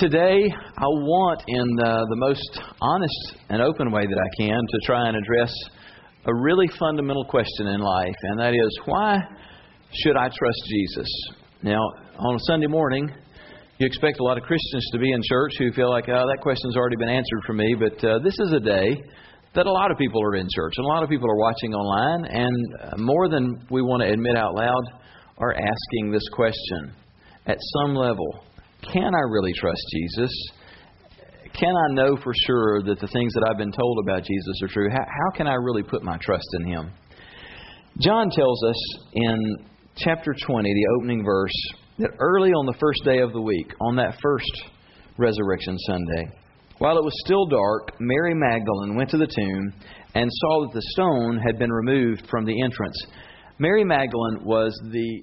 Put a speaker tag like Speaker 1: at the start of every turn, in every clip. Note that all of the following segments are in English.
Speaker 1: Today, I want, in the, the most honest and open way that I can, to try and address a really fundamental question in life, and that is why should I trust Jesus? Now, on a Sunday morning, you expect a lot of Christians to be in church who feel like, oh, that question's already been answered for me, but uh, this is a day that a lot of people are in church, and a lot of people are watching online, and more than we want to admit out loud, are asking this question at some level can I really trust Jesus? Can I know for sure that the things that I've been told about Jesus are true? How, how can I really put my trust in Him? John tells us in chapter 20, the opening verse, that early on the first day of the week, on that first resurrection Sunday, while it was still dark, Mary Magdalene went to the tomb and saw that the stone had been removed from the entrance. Mary Magdalene was the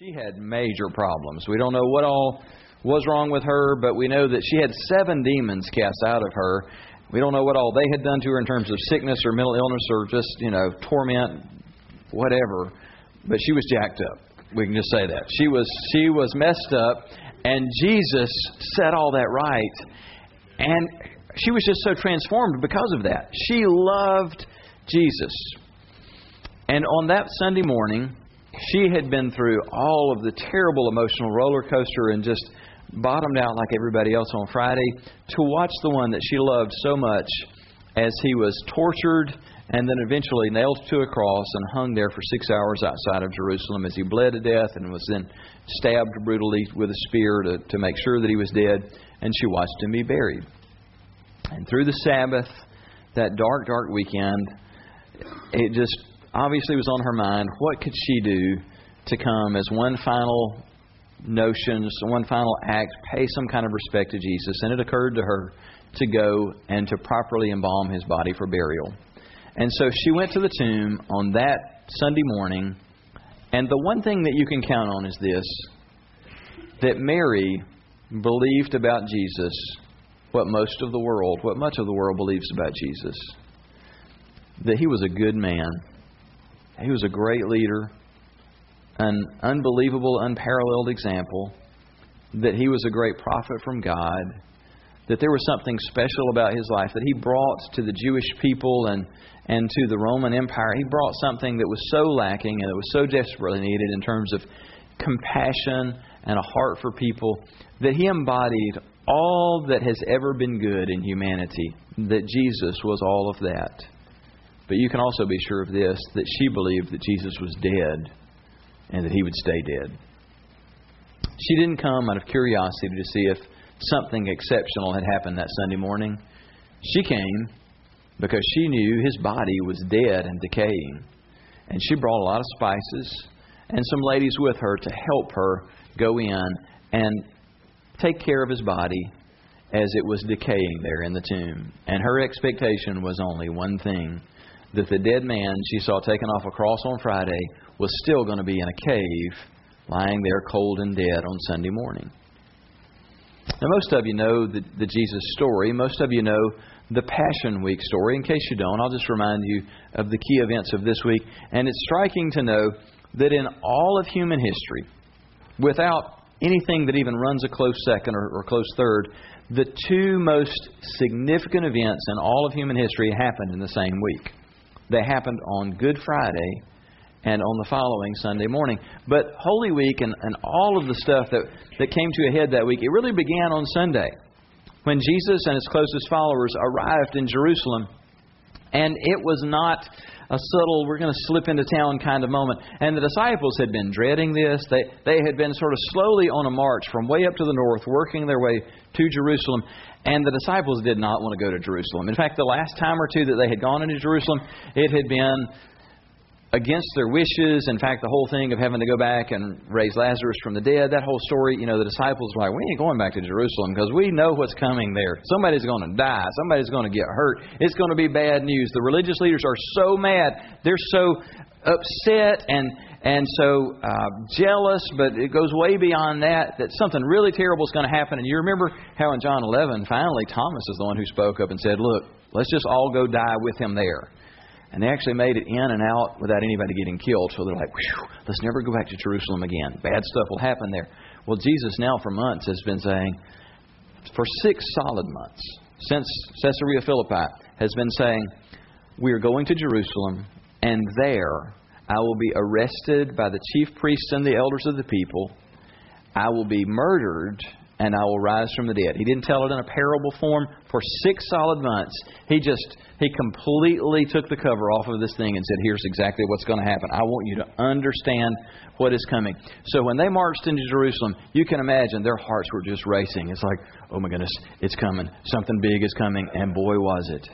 Speaker 1: She had major problems. We don't know what all was wrong with her, but we know that she had seven demons cast out of her. We don't know what all they had done to her in terms of sickness or mental illness or just, you know, torment, whatever. But she was jacked up. We can just say that. She was she was messed up and Jesus set all that right. And she was just so transformed because of that. She loved Jesus. And on that Sunday morning, she had been through all of the terrible emotional roller coaster and just bottomed out like everybody else on Friday to watch the one that she loved so much as he was tortured and then eventually nailed to a cross and hung there for six hours outside of Jerusalem as he bled to death and was then stabbed brutally with a spear to, to make sure that he was dead. And she watched him be buried. And through the Sabbath, that dark, dark weekend, it just obviously was on her mind. What could she do to come as one final notion, one final act, pay some kind of respect to Jesus? And it occurred to her to go and to properly embalm his body for burial. And so she went to the tomb on that Sunday morning. And the one thing that you can count on is this that Mary believed about Jesus what most of the world, what much of the world believes about Jesus that he was a good man he was a great leader, an unbelievable, unparalleled example, that he was a great prophet from God, that there was something special about his life that he brought to the Jewish people and, and to the Roman Empire. He brought something that was so lacking and that was so desperately needed in terms of compassion and a heart for people that he embodied all that has ever been good in humanity, that Jesus was all of that. But you can also be sure of this that she believed that Jesus was dead and that he would stay dead. She didn't come out of curiosity to see if something exceptional had happened that Sunday morning. She came because she knew his body was dead and decaying. And she brought a lot of spices and some ladies with her to help her go in and take care of his body as it was decaying there in the tomb. And her expectation was only one thing that the dead man she saw taken off a cross on Friday was still going to be in a cave, lying there cold and dead on Sunday morning. Now, most of you know the, the Jesus story. Most of you know the Passion Week story. In case you don't, I'll just remind you of the key events of this week. And it's striking to know that in all of human history, without anything that even runs a close second or, or close third, the two most significant events in all of human history happened in the same week. They happened on Good Friday and on the following Sunday morning. But Holy Week and, and all of the stuff that, that came to a head that week, it really began on Sunday when Jesus and his closest followers arrived in Jerusalem. And it was not a subtle, we're going to slip into town kind of moment. And the disciples had been dreading this. They, they had been sort of slowly on a march from way up to the north, working their way to Jerusalem. And the disciples did not want to go to Jerusalem. In fact, the last time or two that they had gone into Jerusalem, it had been against their wishes. In fact, the whole thing of having to go back and raise Lazarus from the dead, that whole story, you know, the disciples were like, we ain't going back to Jerusalem because we know what's coming there. Somebody's going to die. Somebody's going to get hurt. It's going to be bad news. The religious leaders are so mad. They're so upset and and so uh, jealous, but it goes way beyond that, that something really terrible is going to happen. And you remember how in John 11, finally, Thomas is the one who spoke up and said, Look, let's just all go die with him there. And they actually made it in and out without anybody getting killed. So they're like, let's never go back to Jerusalem again. Bad stuff will happen there. Well, Jesus now for months has been saying, for six solid months, since Caesarea Philippi, has been saying, we are going to Jerusalem, and there I will be arrested by the chief priests and the elders of the people. I will be murdered and I will rise from the dead. He didn't tell it in a parable form for six solid months. He just he completely took the cover off of this thing and said, "Here's exactly what's going to happen. I want you to understand what is coming." So when they marched into Jerusalem, you can imagine their hearts were just racing. It's like, "Oh my goodness, it's coming. Something big is coming." And boy was it.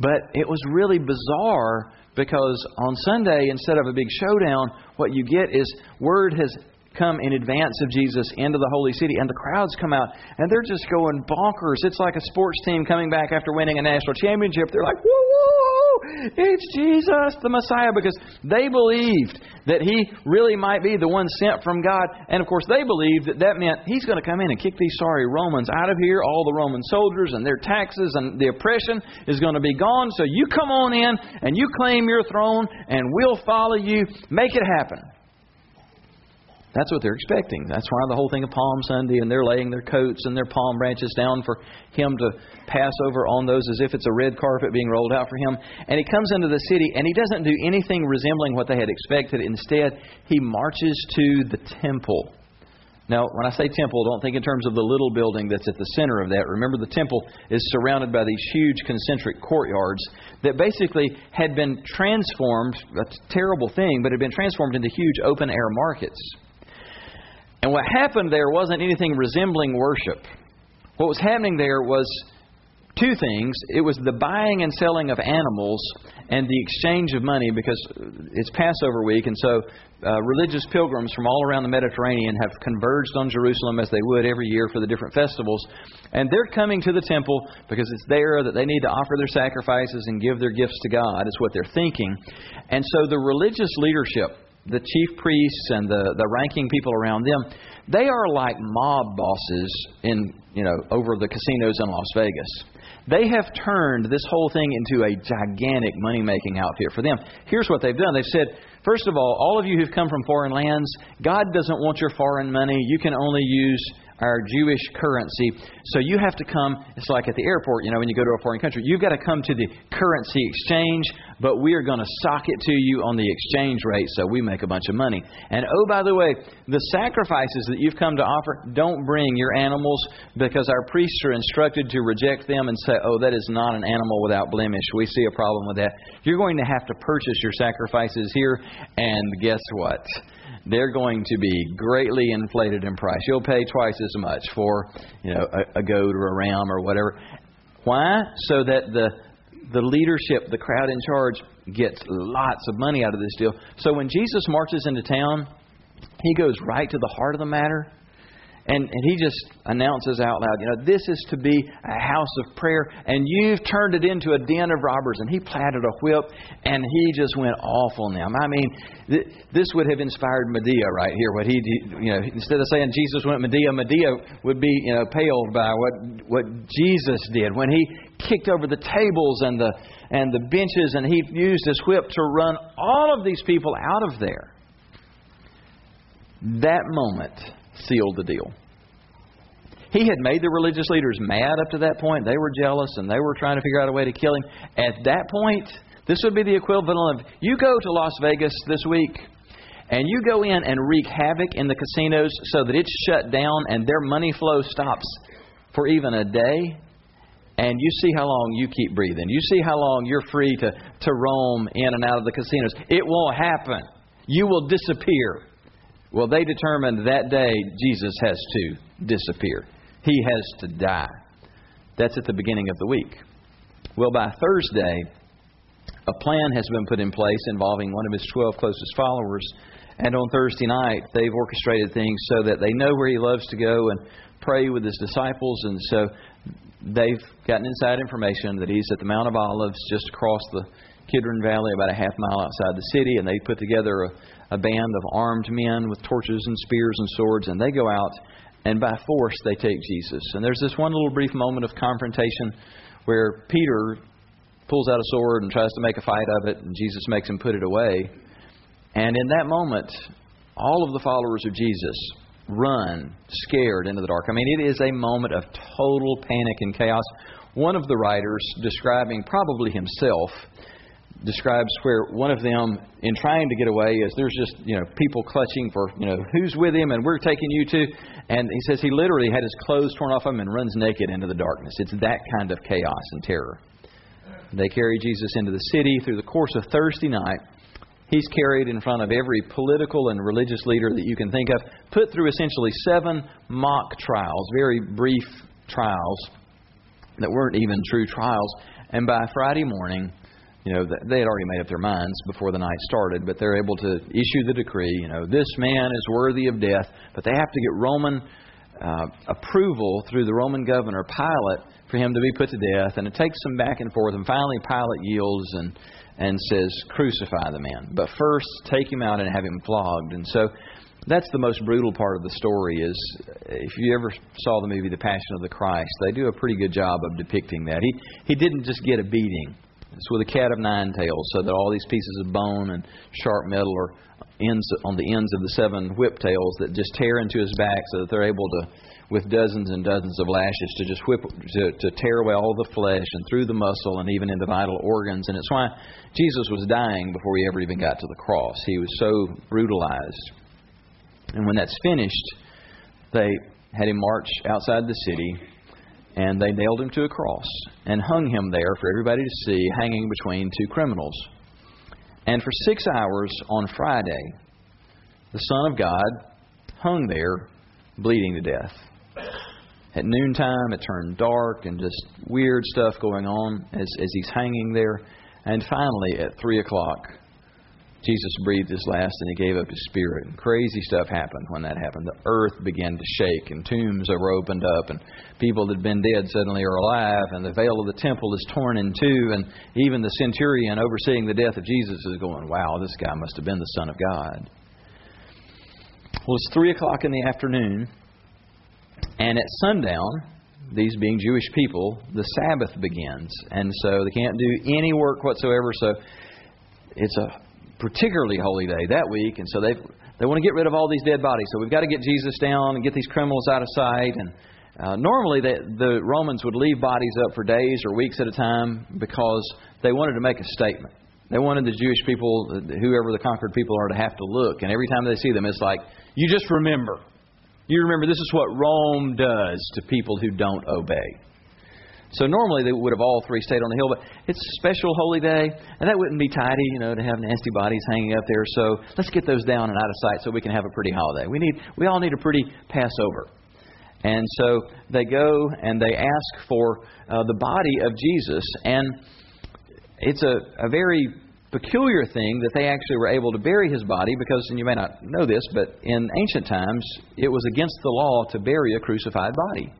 Speaker 1: But it was really bizarre because on Sunday, instead of a big showdown, what you get is word has come in advance of Jesus into the holy city, and the crowds come out, and they're just going bonkers. It's like a sports team coming back after winning a national championship. They're like, whoa, whoa, it's Jesus, the Messiah, because they believed that he really might be the one sent from God. And of course, they believed that that meant he's going to come in and kick these sorry Romans out of here, all the Roman soldiers and their taxes and the oppression is going to be gone. So you come on in and you claim your throne, and we'll follow you. Make it happen. That's what they're expecting. That's why the whole thing of Palm Sunday and they're laying their coats and their palm branches down for him to pass over on those as if it's a red carpet being rolled out for him. And he comes into the city and he doesn't do anything resembling what they had expected. Instead, he marches to the temple. Now, when I say temple, don't think in terms of the little building that's at the center of that. Remember, the temple is surrounded by these huge concentric courtyards that basically had been transformed, a terrible thing, but had been transformed into huge open air markets. And what happened there wasn't anything resembling worship. What was happening there was two things it was the buying and selling of animals and the exchange of money because it's Passover week, and so uh, religious pilgrims from all around the Mediterranean have converged on Jerusalem as they would every year for the different festivals. And they're coming to the temple because it's there that they need to offer their sacrifices and give their gifts to God, is what they're thinking. And so the religious leadership the chief priests and the, the ranking people around them, they are like mob bosses in you know over the casinos in Las Vegas. They have turned this whole thing into a gigantic money making outfit for them. Here's what they've done. They've said, first of all, all of you who've come from foreign lands, God doesn't want your foreign money. You can only use our Jewish currency. So you have to come, it's like at the airport, you know, when you go to a foreign country, you've got to come to the currency exchange, but we are going to sock it to you on the exchange rate so we make a bunch of money. And oh, by the way, the sacrifices that you've come to offer, don't bring your animals because our priests are instructed to reject them and say, oh, that is not an animal without blemish. We see a problem with that. You're going to have to purchase your sacrifices here, and guess what? They're going to be greatly inflated in price. You'll pay twice as much for, you know, a, a goat or a ram or whatever. Why? So that the the leadership, the crowd in charge, gets lots of money out of this deal. So when Jesus marches into town, he goes right to the heart of the matter. And, and he just announces out loud, you know, this is to be a house of prayer, and you've turned it into a den of robbers. And he planted a whip, and he just went off on them. I mean, th- this would have inspired Madea right here. What he, you know, instead of saying Jesus went Madea, Madea would be, you know, paled by what what Jesus did when he kicked over the tables and the and the benches, and he used his whip to run all of these people out of there. That moment sealed the deal. He had made the religious leaders mad up to that point. They were jealous and they were trying to figure out a way to kill him. At that point, this would be the equivalent of you go to Las Vegas this week and you go in and wreak havoc in the casinos so that it's shut down and their money flow stops for even a day. And you see how long you keep breathing. You see how long you're free to, to roam in and out of the casinos. It won't happen. You will disappear. Well, they determined that day Jesus has to disappear. He has to die. That's at the beginning of the week. Well, by Thursday, a plan has been put in place involving one of his 12 closest followers. And on Thursday night, they've orchestrated things so that they know where he loves to go and pray with his disciples. And so they've gotten inside information that he's at the Mount of Olives just across the Kidron Valley, about a half mile outside the city. And they put together a a band of armed men with torches and spears and swords, and they go out and by force they take Jesus. And there's this one little brief moment of confrontation where Peter pulls out a sword and tries to make a fight of it, and Jesus makes him put it away. And in that moment, all of the followers of Jesus run scared into the dark. I mean, it is a moment of total panic and chaos. One of the writers, describing probably himself, describes where one of them, in trying to get away, is there's just you know people clutching for you know who's with him and we're taking you to, and he says he literally had his clothes torn off him and runs naked into the darkness. It's that kind of chaos and terror. They carry Jesus into the city through the course of Thursday night. He's carried in front of every political and religious leader that you can think of, put through essentially seven mock trials, very brief trials that weren't even true trials. And by Friday morning, you know, they had already made up their minds before the night started, but they're able to issue the decree, you know, this man is worthy of death, but they have to get Roman uh, approval through the Roman governor, Pilate, for him to be put to death. And it takes some back and forth, and finally Pilate yields and, and says, Crucify the man. But first, take him out and have him flogged. And so that's the most brutal part of the story is if you ever saw the movie The Passion of the Christ, they do a pretty good job of depicting that. He he didn't just get a beating. It's with a cat of nine tails, so that all these pieces of bone and sharp metal are ends on the ends of the seven whip tails that just tear into his back, so that they're able to, with dozens and dozens of lashes, to just whip to, to tear away all the flesh and through the muscle and even into vital organs. And it's why Jesus was dying before he ever even got to the cross. He was so brutalized. And when that's finished, they had him march outside the city and they nailed him to a cross and hung him there for everybody to see, hanging between two criminals. And for six hours on Friday, the Son of God hung there, bleeding to death. At noontime, it turned dark and just weird stuff going on as, as he's hanging there. And finally, at 3 o'clock, Jesus breathed his last and he gave up his spirit. And crazy stuff happened when that happened. The earth began to shake and tombs were opened up and people that had been dead suddenly are alive and the veil of the temple is torn in two and even the centurion overseeing the death of Jesus is going, Wow, this guy must have been the Son of God. Well, it's three o'clock in the afternoon, and at sundown, these being Jewish people, the Sabbath begins. And so they can't do any work whatsoever. So it's a particularly holy day that week, and so they they want to get rid of all these dead bodies. So we've got to get Jesus down and get these criminals out of sight. And uh, normally the, the Romans would leave bodies up for days or weeks at a time because they wanted to make a statement. They wanted the Jewish people, whoever the conquered people are, to have to look. And every time they see them, it's like, you just remember. You remember this is what Rome does to people who don't obey. So normally they would have all three stayed on the hill, but it's a special holy day, and that wouldn't be tidy, you know, to have nasty bodies hanging up there. So let's get those down and out of sight so we can have a pretty holiday. We need, we all need a pretty Passover. And so they go and they ask for uh, the body of Jesus, and it's a, a very peculiar thing that they actually were able to bury his body because, and you may not know this, but in ancient times it was against the law to bury a crucified body.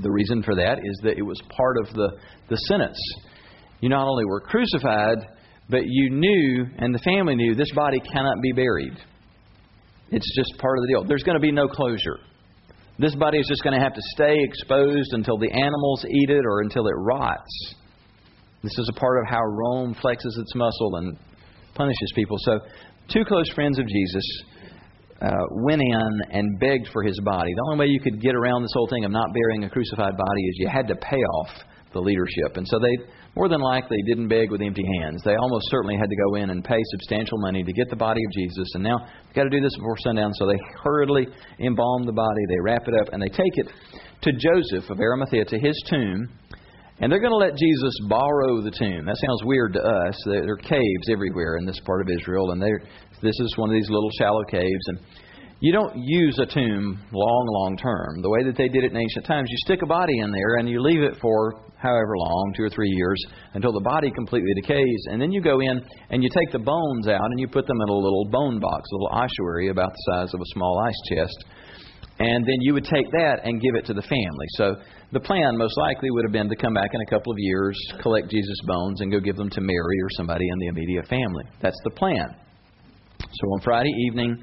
Speaker 1: The reason for that is that it was part of the, the sentence. You not only were crucified, but you knew, and the family knew, this body cannot be buried. It's just part of the deal. There's going to be no closure. This body is just going to have to stay exposed until the animals eat it or until it rots. This is a part of how Rome flexes its muscle and punishes people. So, two close friends of Jesus uh, went in and begged for his body. The only way you could get around this whole thing of not burying a crucified body is you had to pay off the leadership. And so they more than likely didn't beg with empty hands. They almost certainly had to go in and pay substantial money to get the body of Jesus. And now they've got to do this before sundown. So they hurriedly embalm the body, they wrap it up, and they take it to Joseph of Arimathea to his tomb. And they're going to let Jesus borrow the tomb. That sounds weird to us. There are caves everywhere in this part of Israel, and this is one of these little shallow caves. And you don't use a tomb long, long term. The way that they did it in ancient times, you stick a body in there and you leave it for however long, two or three years, until the body completely decays. And then you go in and you take the bones out and you put them in a little bone box, a little ossuary about the size of a small ice chest. And then you would take that and give it to the family. So the plan most likely would have been to come back in a couple of years, collect Jesus' bones, and go give them to Mary or somebody in the immediate family. That's the plan. So on Friday evening,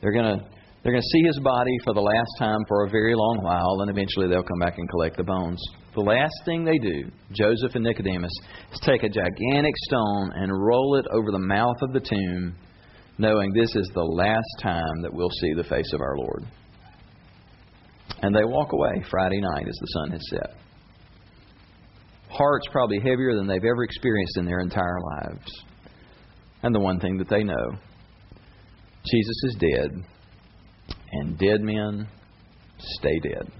Speaker 1: they're going to they're going to see his body for the last time for a very long while, and eventually they'll come back and collect the bones. the last thing they do, Joseph and Nicodemus, is take a gigantic stone and roll it over the mouth of the tomb, knowing this is the last time that we'll see the face of our Lord. And they walk away Friday night as the sun has set. Hearts probably heavier than they've ever experienced in their entire lives. And the one thing that they know Jesus is dead, and dead men stay dead.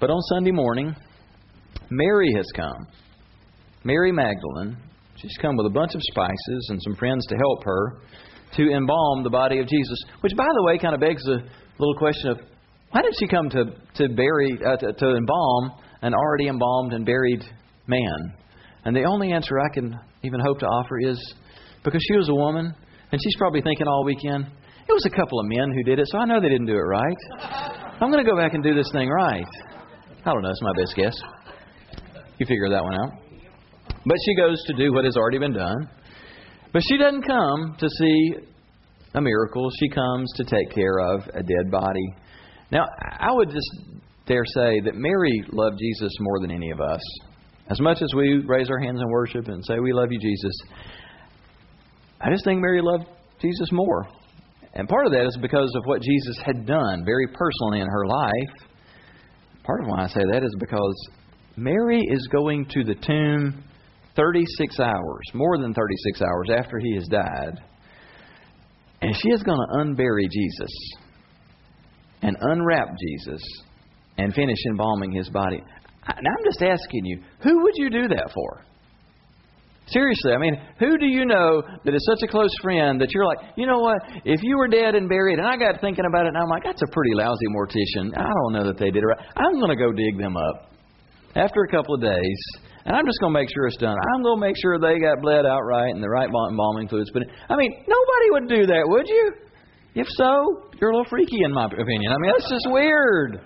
Speaker 1: But on Sunday morning, Mary has come. Mary Magdalene. She's come with a bunch of spices and some friends to help her to embalm the body of Jesus. Which, by the way, kind of begs a little question of why did she come to to bury uh, to, to embalm an already embalmed and buried man? And the only answer I can even hope to offer is because she was a woman, and she's probably thinking all weekend, it was a couple of men who did it, so I know they didn't do it right. I'm going to go back and do this thing right. I don't know. It's my best guess. You figure that one out. But she goes to do what has already been done. But she doesn't come to see a miracle. She comes to take care of a dead body. Now, I would just dare say that Mary loved Jesus more than any of us. As much as we raise our hands in worship and say, We love you, Jesus, I just think Mary loved Jesus more. And part of that is because of what Jesus had done very personally in her life. Part of why I say that is because Mary is going to the tomb 36 hours, more than 36 hours after he has died. And she is going to unbury Jesus and unwrap Jesus and finish embalming his body. And I'm just asking you, who would you do that for? Seriously, I mean, who do you know that is such a close friend that you're like, you know what? If you were dead and buried, and I got thinking about it, and I'm like, that's a pretty lousy mortician. I don't know that they did it right. I'm going to go dig them up after a couple of days, and I'm just going to make sure it's done. I'm going to make sure they got bled out right and the right embalming fluids. But I mean, nobody would do that, would you? If so, you're a little freaky, in my opinion. I mean, that's just weird.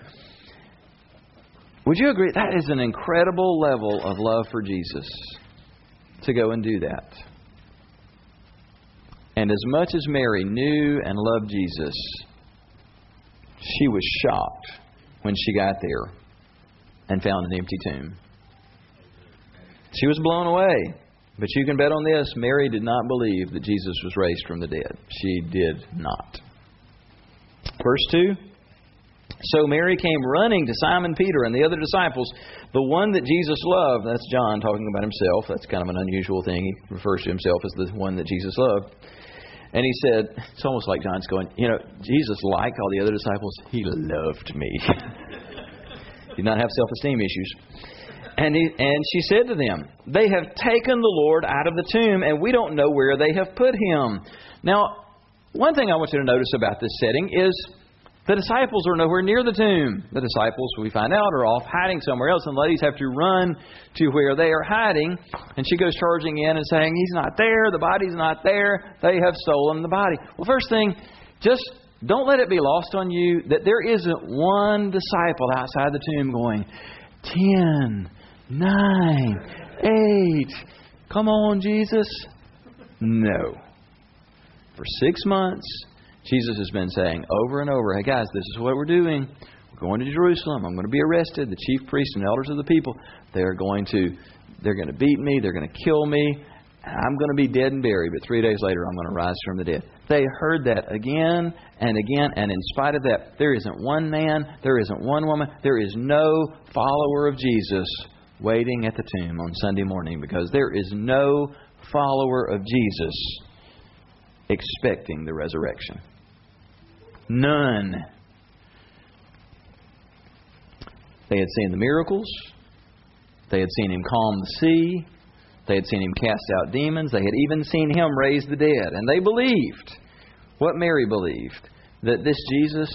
Speaker 1: Would you agree? That is an incredible level of love for Jesus to go and do that. And as much as Mary knew and loved Jesus, she was shocked when she got there and found an empty tomb. She was blown away. But you can bet on this Mary did not believe that Jesus was raised from the dead. She did not. Verse 2 so Mary came running to Simon Peter and the other disciples, the one that Jesus loved. That's John talking about himself. That's kind of an unusual thing. He refers to himself as the one that Jesus loved. And he said, it's almost like John's going, you know, Jesus, like all the other disciples, he loved me. Did not have self esteem issues. And, he, and she said to them, They have taken the Lord out of the tomb, and we don't know where they have put him. Now, one thing I want you to notice about this setting is the disciples are nowhere near the tomb. The disciples, we find out, are off hiding somewhere else, and ladies have to run to where they are hiding. And she goes charging in and saying, He's not there, the body's not there, they have stolen the body. Well, first thing, just don't let it be lost on you that there isn't one disciple outside the tomb going, Ten, nine, eight, come on, Jesus. No. For six months, Jesus has been saying over and over, hey guys, this is what we're doing. We're going to Jerusalem. I'm going to be arrested. The chief priests and elders of the people, they're going to they're going to beat me, they're going to kill me. I'm going to be dead and buried, but three days later I'm going to rise from the dead. They heard that again and again, and in spite of that, there isn't one man, there isn't one woman, there is no follower of Jesus waiting at the tomb on Sunday morning because there is no follower of Jesus expecting the resurrection. None. They had seen the miracles. They had seen him calm the sea. They had seen him cast out demons. They had even seen him raise the dead. And they believed what Mary believed that this Jesus,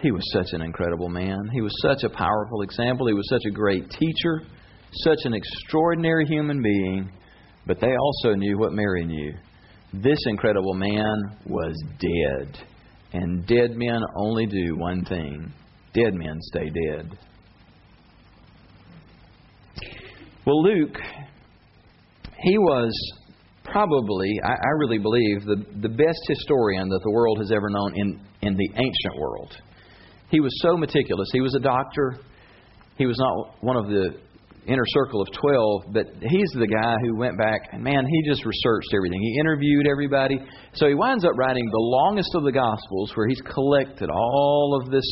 Speaker 1: he was such an incredible man. He was such a powerful example. He was such a great teacher, such an extraordinary human being. But they also knew what Mary knew. This incredible man was dead. And dead men only do one thing dead men stay dead. Well, Luke, he was probably, I, I, really believe, the, the best historian that the world has ever known in, in the ancient world. He was so meticulous. He was a doctor, he was not one of the inner circle of 12, but he's the guy who went back and man, he just researched everything. He interviewed everybody. So he winds up writing the longest of the Gospels where he's collected all of this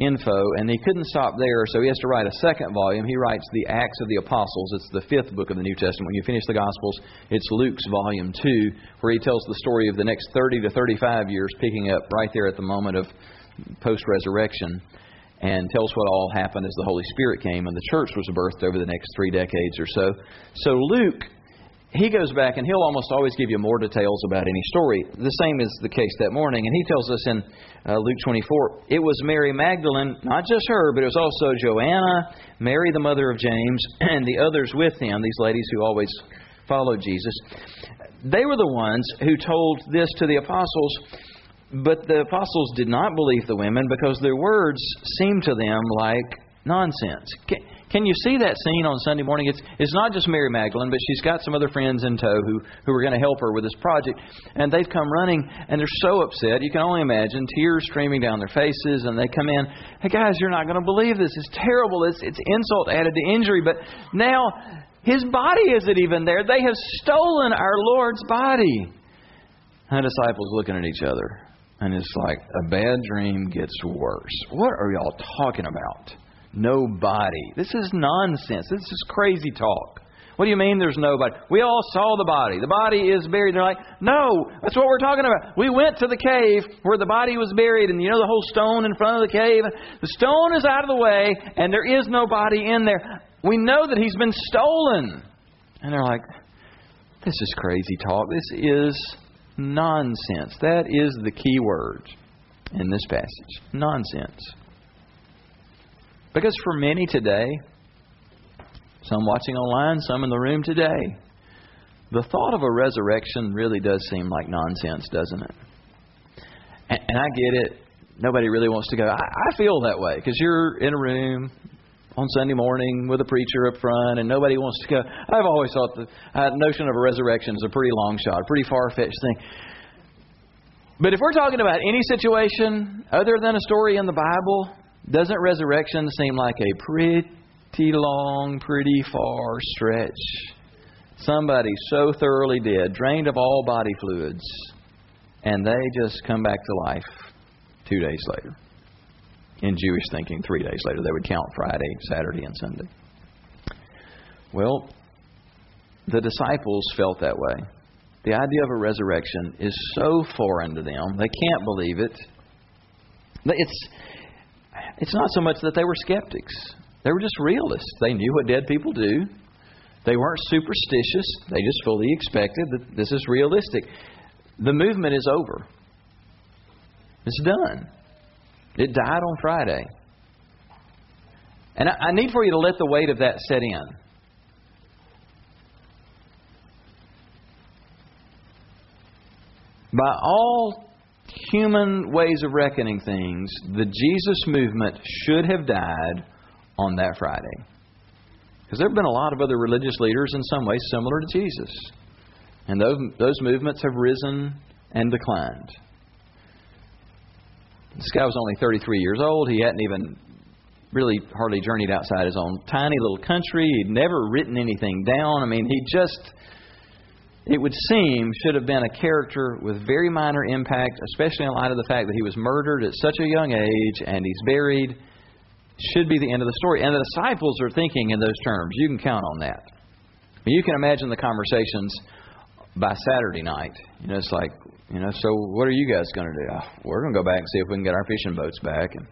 Speaker 1: info, and he couldn't stop there, so he has to write a second volume. He writes the Acts of the Apostles. It's the fifth book of the New Testament. When you finish the Gospels, it's Luke's volume two, where he tells the story of the next 30 to 35 years, picking up right there at the moment of post resurrection and tells what all happened as the Holy Spirit came and the church was birthed over the next three decades or so. So Luke, he goes back and he'll almost always give you more details about any story. The same is the case that morning. And he tells us in uh, Luke 24, it was Mary Magdalene, not just her, but it was also Joanna, Mary the mother of James, and the others with him, these ladies who always followed Jesus. They were the ones who told this to the apostles but the apostles did not believe the women because their words seemed to them like nonsense. Can, can you see that scene on Sunday morning? It's, it's not just Mary Magdalene, but she's got some other friends in tow who, who are going to help her with this project. And they've come running and they're so upset. You can only imagine tears streaming down their faces. And they come in, hey guys, you're not going to believe this. It's terrible. It's, it's insult added to injury. But now his body isn't even there. They have stolen our Lord's body. And the disciples looking at each other. And it's like a bad dream gets worse. What are y'all talking about? Nobody. This is nonsense. This is crazy talk. What do you mean there's nobody? We all saw the body. The body is buried. They're like, no, that's what we're talking about. We went to the cave where the body was buried, and you know the whole stone in front of the cave? The stone is out of the way, and there is no body in there. We know that he's been stolen. And they're like, this is crazy talk. This is Nonsense. That is the key word in this passage. Nonsense. Because for many today, some watching online, some in the room today, the thought of a resurrection really does seem like nonsense, doesn't it? And, and I get it. Nobody really wants to go. I, I feel that way because you're in a room, on Sunday morning with a preacher up front, and nobody wants to go. I've always thought the uh, notion of a resurrection is a pretty long shot, a pretty far fetched thing. But if we're talking about any situation other than a story in the Bible, doesn't resurrection seem like a pretty long, pretty far stretch? Somebody so thoroughly dead, drained of all body fluids, and they just come back to life two days later in Jewish thinking, three days later. They would count Friday, Saturday, and Sunday. Well, the disciples felt that way. The idea of a resurrection is so foreign to them, they can't believe it. It's, it's not so much that they were skeptics, they were just realists. They knew what dead people do. They weren't superstitious, they just fully expected that this is realistic. The movement is over, it's done. It died on Friday. And I, need for you to let the weight of that set in. By all human ways of reckoning things, the Jesus movement should have died on that Friday. Because there have been a lot of other religious leaders in some ways similar to Jesus. And those, those movements have risen and declined. This guy was only 33 years old. He hadn't even really hardly journeyed outside his own tiny little country. He'd never written anything down. I mean, he just, it would seem, should have been a character with very minor impact, especially in light of the fact that he was murdered at such a young age and he's buried. Should be the end of the story. And the disciples are thinking in those terms. You can count on that. You can imagine the conversations by Saturday night. You know, it's like, you know, so what are you guys going to do? Oh, we're going to go back and see if we can get our fishing boats back and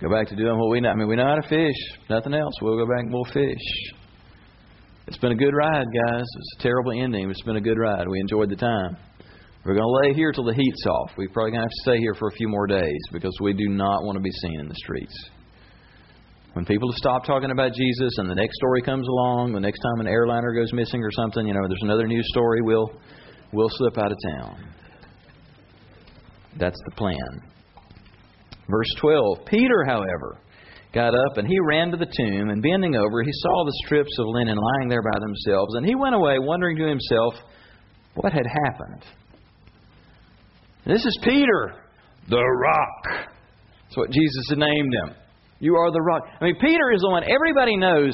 Speaker 1: go back to doing what we know. I mean, we know how to fish. Nothing else. We'll go back and we'll fish. It's been a good ride, guys. It's a terrible ending. But it's been a good ride. We enjoyed the time. We're going to lay here till the heat's off. We're probably going to have to stay here for a few more days because we do not want to be seen in the streets. When people stop talking about Jesus and the next story comes along, the next time an airliner goes missing or something, you know, there's another news story, we'll we'll slip out of town. That's the plan. Verse 12 Peter, however, got up and he ran to the tomb, and bending over, he saw the strips of linen lying there by themselves, and he went away wondering to himself what had happened. This is Peter, the rock. That's what Jesus had named him. You are the rock. I mean, Peter is the one, everybody knows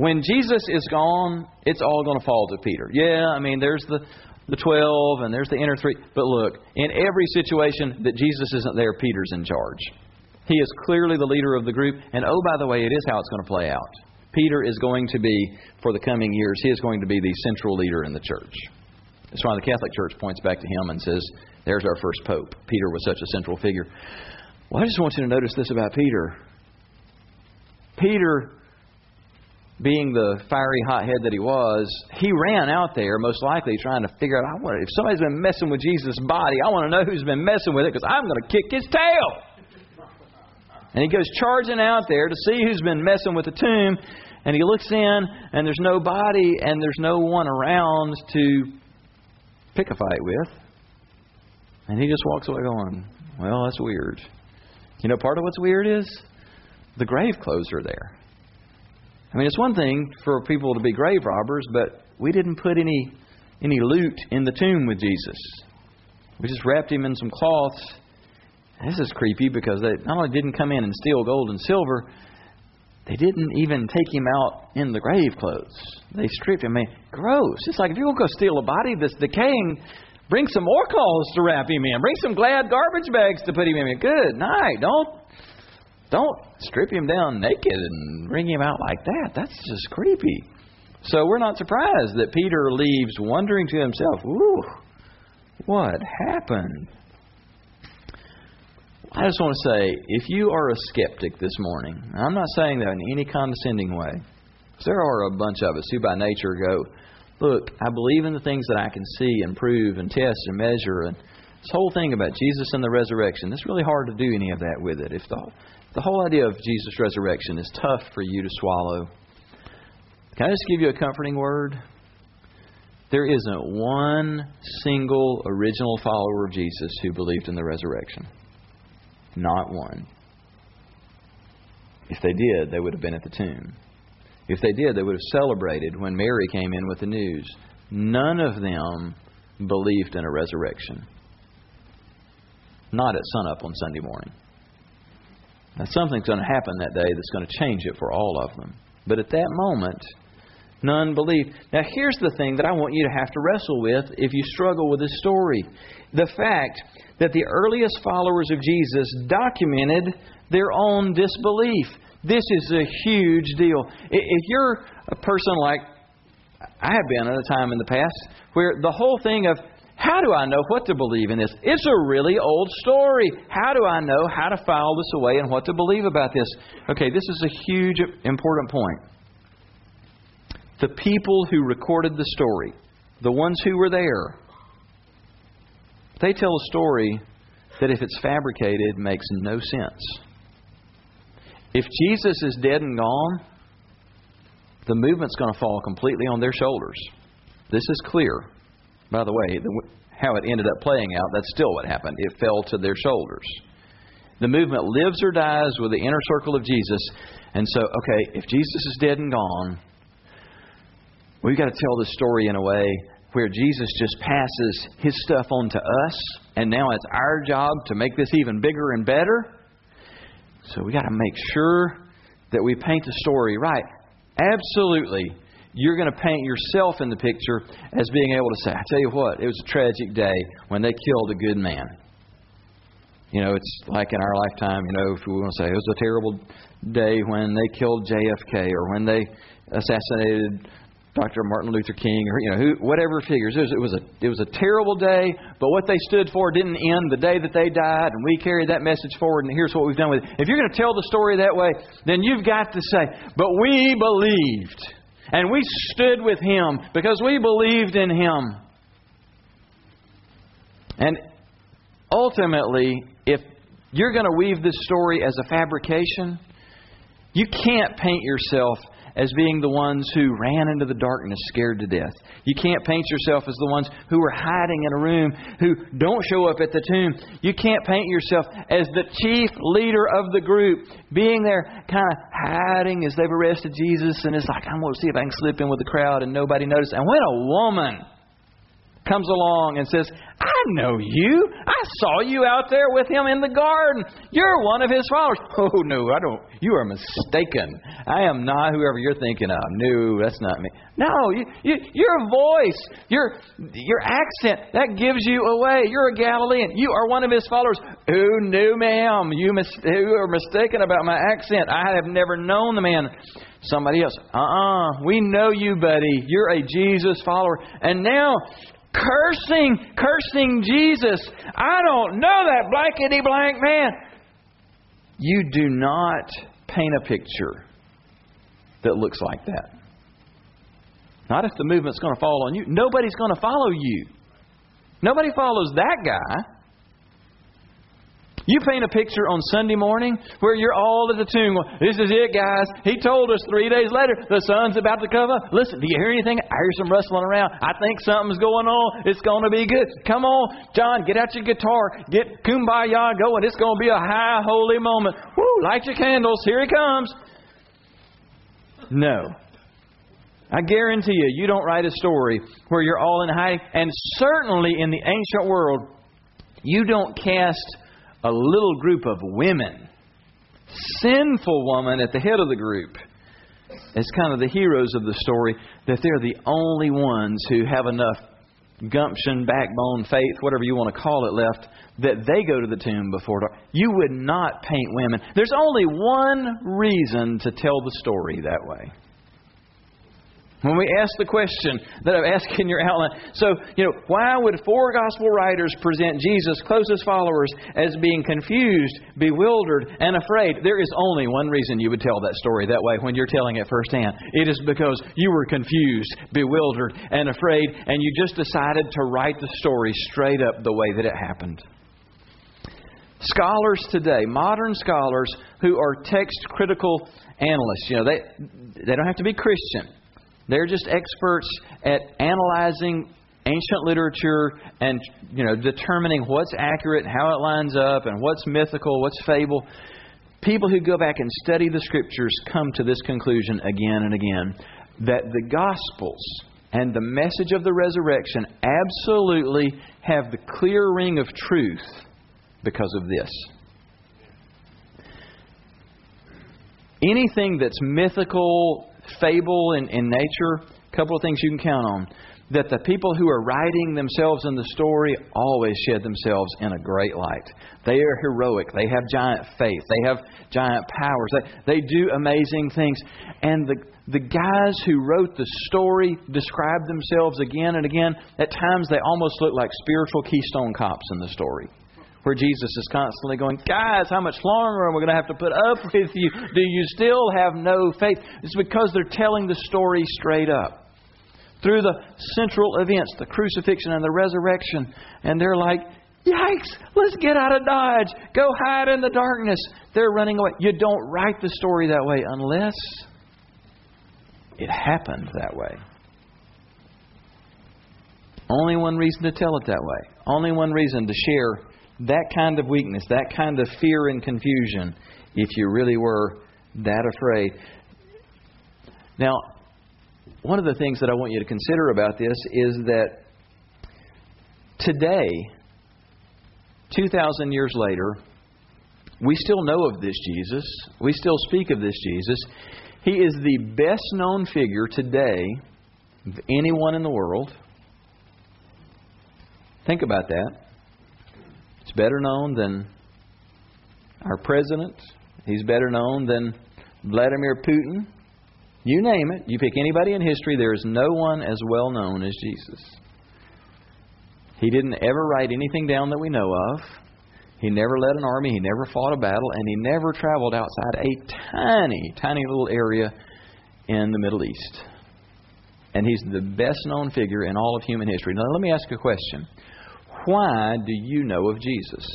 Speaker 1: when Jesus is gone, it's all going to fall to Peter. Yeah, I mean, there's the, the 12 and there's the inner three. But look, in every situation that Jesus isn't there, Peter's in charge. He is clearly the leader of the group. And oh, by the way, it is how it's going to play out. Peter is going to be, for the coming years, he is going to be the central leader in the church. That's why the Catholic Church points back to him and says, There's our first pope. Peter was such a central figure. Well, I just want you to notice this about Peter. Peter, being the fiery hothead that he was, he ran out there, most likely trying to figure out I want, if somebody's been messing with Jesus' body, I want to know who's been messing with it because I'm going to kick his tail. And he goes charging out there to see who's been messing with the tomb. And he looks in, and there's no body, and there's no one around to pick a fight with. And he just walks away going, Well, that's weird. You know, part of what's weird is the grave clothes are there. I mean, it's one thing for people to be grave robbers, but we didn't put any any loot in the tomb with Jesus. We just wrapped him in some cloths this is creepy because they not only didn't come in and steal gold and silver, they didn't even take him out in the grave clothes. They stripped him. I mean, gross. It's like if you're going to go steal a body that's decaying, bring some more clothes to wrap him in. Bring some glad garbage bags to put him in. Good night. Don't don't strip him down naked and bring him out like that. That's just creepy. So we're not surprised that Peter leaves wondering to himself, "Ooh, what happened?" I just want to say if you are a skeptic this morning, I'm not saying that in any condescending way. There are a bunch of us who by nature go, Look, I believe in the things that I can see and prove and test and measure. And this whole thing about Jesus and the resurrection, it's really hard to do any of that with it. If the, the whole idea of Jesus' resurrection is tough for you to swallow, can I just give you a comforting word? There isn't one single original follower of Jesus who believed in the resurrection. Not one. If they did, they would have been at the tomb. If they did, they would have celebrated when Mary came in with the news. None of them believed in a resurrection. Not at sunup on Sunday morning. Now, something's going to happen that day that's going to change it for all of them. But at that moment, none believed. Now, here's the thing that I want you to have to wrestle with if you struggle with this story the fact that the earliest followers of Jesus documented their own disbelief. This is a huge deal. If you're a person like I have been at a time in the past where the whole thing of how do I know what to believe in this? It's a really old story. How do I know how to file this away and what to believe about this? Okay, this is a huge, important point. The people who recorded the story, the ones who were there, they tell a story that, if it's fabricated, makes no sense. If Jesus is dead and gone, the movement's going to fall completely on their shoulders. This is clear. By the way, how it ended up playing out, that's still what happened. It fell to their shoulders. The movement lives or dies with the inner circle of Jesus. And so, okay, if Jesus is dead and gone, we've got to tell the story in a way where Jesus just passes his stuff on to us, and now it's our job to make this even bigger and better. So we got to make sure that we paint the story right. Absolutely, you're going to paint yourself in the picture as being able to say, I tell you what, it was a tragic day when they killed a good man. You know, it's like in our lifetime, you know, if we want to say it was a terrible day when they killed JFK or when they assassinated Dr. Martin Luther King, or you know, who, whatever figures. It was, it was a it was a terrible day, but what they stood for didn't end the day that they died, and we carried that message forward. And here's what we've done with it. If you're going to tell the story that way, then you've got to say, "But we believed, and we stood with Him because we believed in Him." And ultimately, if you're going to weave this story as a fabrication, you can't paint yourself as being the ones who ran into the darkness scared to death. You can't paint yourself as the ones who were hiding in a room, who don't show up at the tomb. You can't paint yourself as the chief leader of the group, being there kind of hiding as they've arrested Jesus, and it's like, I'm going to see if I can slip in with the crowd and nobody notices. And when a woman comes along and says, I know you. I saw you out there with him in the garden. You're one of his followers. Oh, no, I don't. You are mistaken. I am not whoever you're thinking of. No, that's not me. No, you, you, your voice, your, your accent, that gives you away. You're a Galilean. You are one of his followers. Oh, no, ma'am. You, mis- you are mistaken about my accent. I have never known the man. Somebody else, uh uh-uh, uh, we know you, buddy. You're a Jesus follower. And now cursing, cursing Jesus. I don't know that blankety blank man. You do not paint a picture that looks like that. Not if the movement's going to fall on you. Nobody's going to follow you. Nobody follows that guy. You paint a picture on Sunday morning where you're all at the tomb This is it, guys. He told us three days later the sun's about to come up. Listen, do you hear anything? I hear some rustling around. I think something's going on. It's going to be good. Come on, John, get out your guitar. Get kumbaya going. It's going to be a high, holy moment. Woo, light your candles. Here he comes. No. I guarantee you, you don't write a story where you're all in hiding. And certainly in the ancient world, you don't cast a little group of women, sinful woman at the head of the group, as kind of the heroes of the story, that they're the only ones who have enough gumption, backbone, faith, whatever you want to call it, left that they go to the tomb before dark. You would not paint women. There's only one reason to tell the story that way. When we ask the question that I've asked in your outline, so, you know, why would four gospel writers present Jesus' closest followers as being confused, bewildered, and afraid? There is only one reason you would tell that story that way when you're telling it firsthand. It is because you were confused, bewildered, and afraid, and you just decided to write the story straight up the way that it happened. Scholars today, modern scholars who are text critical analysts, you know, they, they don't have to be Christian they're just experts at analyzing ancient literature and you know determining what's accurate, how it lines up, and what's mythical, what's fable. People who go back and study the scriptures come to this conclusion again and again that the gospels and the message of the resurrection absolutely have the clear ring of truth because of this. Anything that's mythical, fable in, in nature, a couple of things you can count on. That the people who are writing themselves in the story always shed themselves in a great light. They are heroic. They have giant faith. They have giant powers. They, they do amazing things. And the, the guys who wrote the story describe themselves again and again. At times, they almost look like spiritual keystone cops in the story where Jesus is constantly going, Guys, how much longer are we going to have to put up with you? Do you still have no faith? It's because they're telling the story straight up. Through the central events, the crucifixion and the resurrection. And they're like, Yikes, let's get out of Dodge. Go hide in the darkness. They're running away. You don't write the story that way unless it happened that way. Only one reason to tell it that way. Only one reason to share that kind of weakness, that kind of fear and confusion, if you really were that afraid. Now, one of the things that I want you to consider about this is that today, 2,000 years later, we still know of this Jesus. We still speak of this Jesus. He is the best known figure today of anyone in the world. Think about that. He's better known than our president. He's better known than Vladimir Putin. You name it. You pick anybody in history, there is no one as well known as Jesus. He didn't ever write anything down that we know of. He never led an army. He never fought a battle. And he never traveled outside a tiny, tiny little area in the Middle East. And he's the best known figure in all of human history. Now, let me ask a question. Why do you know of Jesus?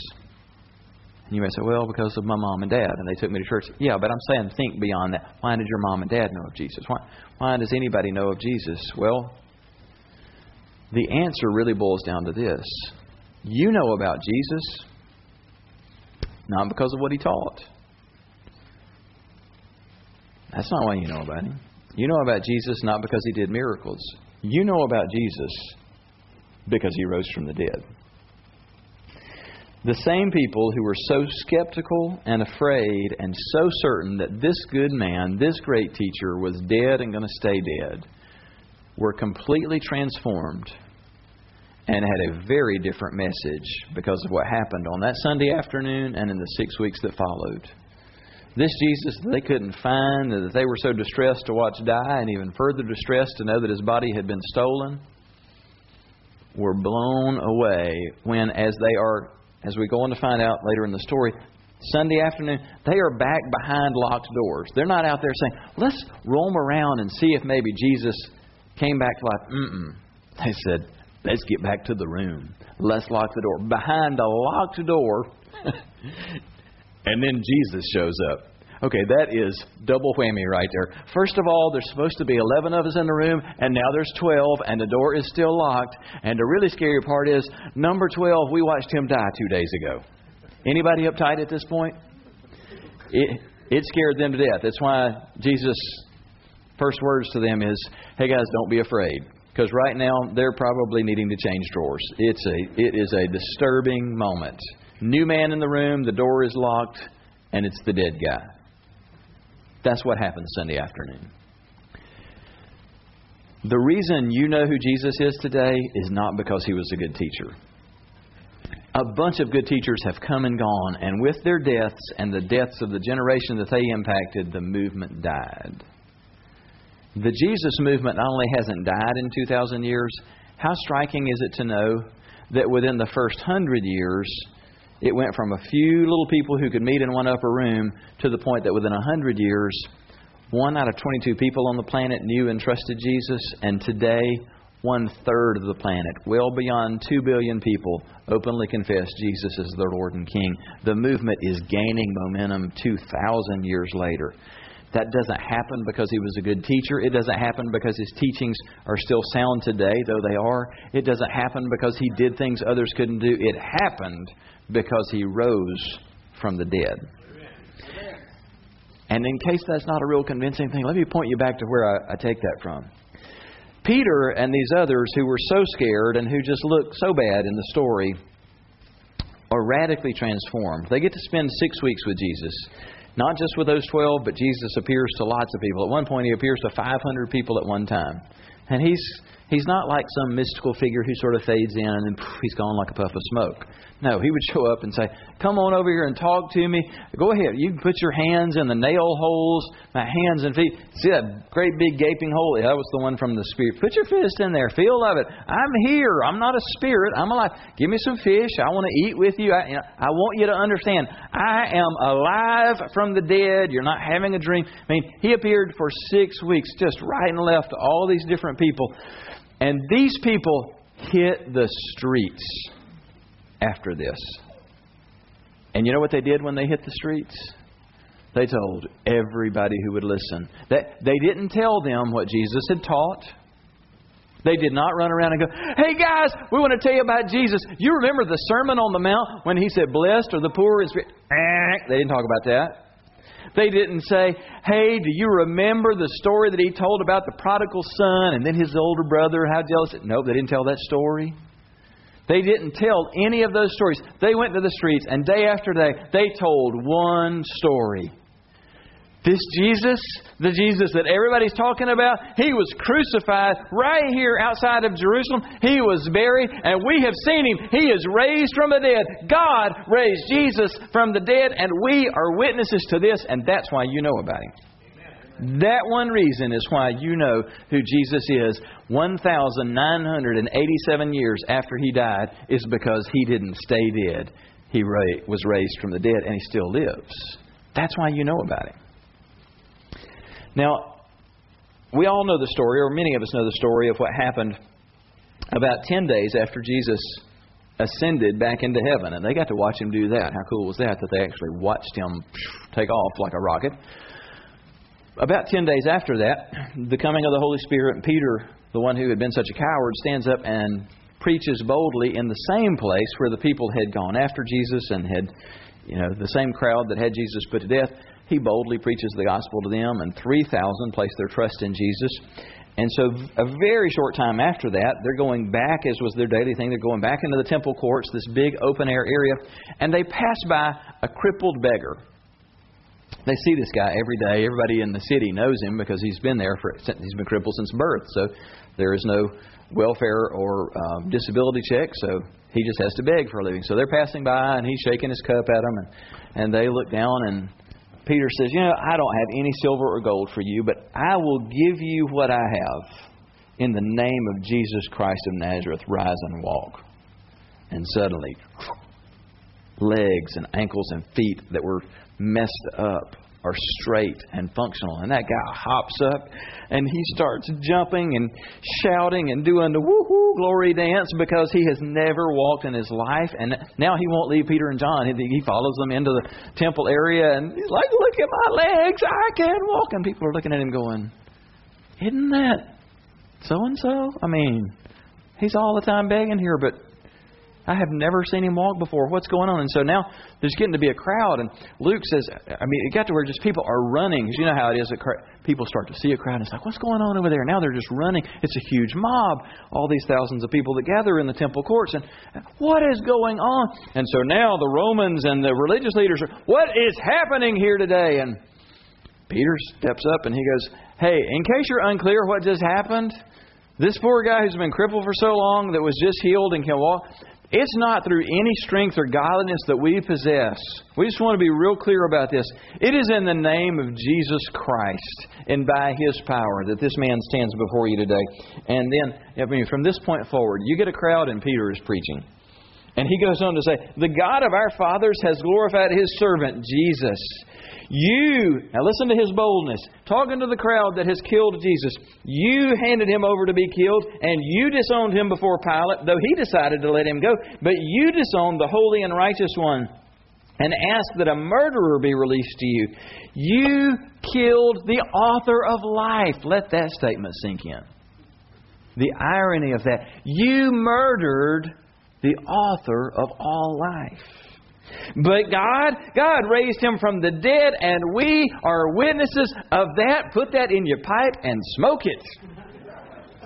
Speaker 1: And you may say, well, because of my mom and dad, and they took me to church. Yeah, but I'm saying think beyond that. Why did your mom and dad know of Jesus? Why, why does anybody know of Jesus? Well, the answer really boils down to this you know about Jesus not because of what he taught. That's not why you know about him. You know about Jesus not because he did miracles. You know about Jesus because he rose from the dead. The same people who were so skeptical and afraid and so certain that this good man, this great teacher, was dead and going to stay dead, were completely transformed and had a very different message because of what happened on that Sunday afternoon and in the six weeks that followed. This Jesus that they couldn't find, that they were so distressed to watch die, and even further distressed to know that his body had been stolen, were blown away when, as they are as we go on to find out later in the story, Sunday afternoon, they are back behind locked doors. They're not out there saying, let's roam around and see if maybe Jesus came back to life. Mm-mm. They said, let's get back to the room. Let's lock the door. Behind a locked door, and then Jesus shows up. Okay, that is double whammy right there. First of all, there's supposed to be 11 of us in the room, and now there's 12, and the door is still locked. And the really scary part is, number 12, we watched him die two days ago. Anybody uptight at this point? It, it scared them to death. That's why Jesus' first words to them is, "Hey guys, don't be afraid." Because right now they're probably needing to change drawers. It's a it is a disturbing moment. New man in the room, the door is locked, and it's the dead guy. That's what happened Sunday afternoon. The reason you know who Jesus is today is not because he was a good teacher. A bunch of good teachers have come and gone, and with their deaths and the deaths of the generation that they impacted, the movement died. The Jesus movement not only hasn't died in 2,000 years, how striking is it to know that within the first hundred years, it went from a few little people who could meet in one upper room to the point that within a hundred years, one out of 22 people on the planet knew and trusted Jesus, and today, one third of the planet, well beyond 2 billion people, openly confess Jesus as their Lord and King. The movement is gaining momentum 2,000 years later. That doesn't happen because he was a good teacher. It doesn't happen because his teachings are still sound today, though they are. It doesn't happen because he did things others couldn't do. It happened because he rose from the dead. And in case that's not a real convincing thing, let me point you back to where I, I take that from. Peter and these others who were so scared and who just looked so bad in the story are radically transformed. They get to spend six weeks with Jesus. Not just with those 12, but Jesus appears to lots of people. At one point, he appears to 500 people at one time. And he's He's not like some mystical figure who sort of fades in and he's gone like a puff of smoke. No, he would show up and say, Come on over here and talk to me. Go ahead. You can put your hands in the nail holes, my hands and feet. See that great big gaping hole? That was the one from the spirit. Put your fist in there. Feel of it. I'm here. I'm not a spirit. I'm alive. Give me some fish. I want to eat with you. I, you know, I want you to understand. I am alive from the dead. You're not having a dream. I mean, he appeared for six weeks, just right and left to all these different people. And these people hit the streets after this. And you know what they did when they hit the streets? They told everybody who would listen. That they didn't tell them what Jesus had taught. They did not run around and go, Hey guys, we want to tell you about Jesus. You remember the Sermon on the Mount when he said, Blessed are the poor in spirit? Eh, they didn't talk about that. They didn't say, Hey, do you remember the story that he told about the prodigal son and then his older brother, how jealous? No, they didn't tell that story. They didn't tell any of those stories. They went to the streets and day after day, they told one story this Jesus, the Jesus that everybody's talking about, he was crucified right here outside of Jerusalem. He was buried, and we have seen him. He is raised from the dead. God raised Jesus from the dead, and we are witnesses to this, and that's why you know about him. That one reason is why you know who Jesus is 1,987 years after he died is because he didn't stay dead. He was raised from the dead and he still lives. That's why you know about him. Now, we all know the story, or many of us know the story of what happened about 10 days after Jesus ascended back into heaven. And they got to watch him do that. How cool was that? That they actually watched him take off like a rocket. About 10 days after that, the coming of the Holy Spirit, Peter, the one who had been such a coward, stands up and preaches boldly in the same place where the people had gone after Jesus and had, you know, the same crowd that had Jesus put to death. He boldly preaches the gospel to them, and 3,000 place their trust in Jesus. And so, a very short time after that, they're going back, as was their daily thing, they're going back into the temple courts, this big open air area, and they pass by a crippled beggar. They see this guy every day. Everybody in the city knows him because he's been there for he's been crippled since birth. So there is no welfare or um, disability check. So he just has to beg for a living. So they're passing by and he's shaking his cup at them, and and they look down and Peter says, You know, I don't have any silver or gold for you, but I will give you what I have. In the name of Jesus Christ of Nazareth, rise and walk. And suddenly, legs and ankles and feet that were messed up are straight and functional. And that guy hops up and he starts jumping and shouting and doing the woohoo glory dance because he has never walked in his life. And now he won't leave Peter and John. He follows them into the temple area and he's like, Look at my legs. I can walk. And people are looking at him going, Isn't that so and so? I mean, he's all the time begging here, but I have never seen him walk before. What's going on? And so now there's getting to be a crowd. And Luke says, I mean, it got to where just people are running. Because you know how it is. That people start to see a crowd. And it's like, what's going on over there? Now they're just running. It's a huge mob. All these thousands of people that gather in the temple courts. And what is going on? And so now the Romans and the religious leaders are, what is happening here today? And Peter steps up and he goes, hey, in case you're unclear what just happened, this poor guy who's been crippled for so long that was just healed and can walk, it's not through any strength or godliness that we possess. We just want to be real clear about this. It is in the name of Jesus Christ and by His power that this man stands before you today. And then, I mean, from this point forward, you get a crowd and Peter is preaching. And he goes on to say, The God of our fathers has glorified His servant, Jesus you, now listen to his boldness, talking to the crowd that has killed Jesus. You handed him over to be killed, and you disowned him before Pilate, though he decided to let him go. But you disowned the holy and righteous one and asked that a murderer be released to you. You killed the author of life. Let that statement sink in. The irony of that. You murdered the author of all life. But God, God raised him from the dead, and we are witnesses of that. Put that in your pipe and smoke it.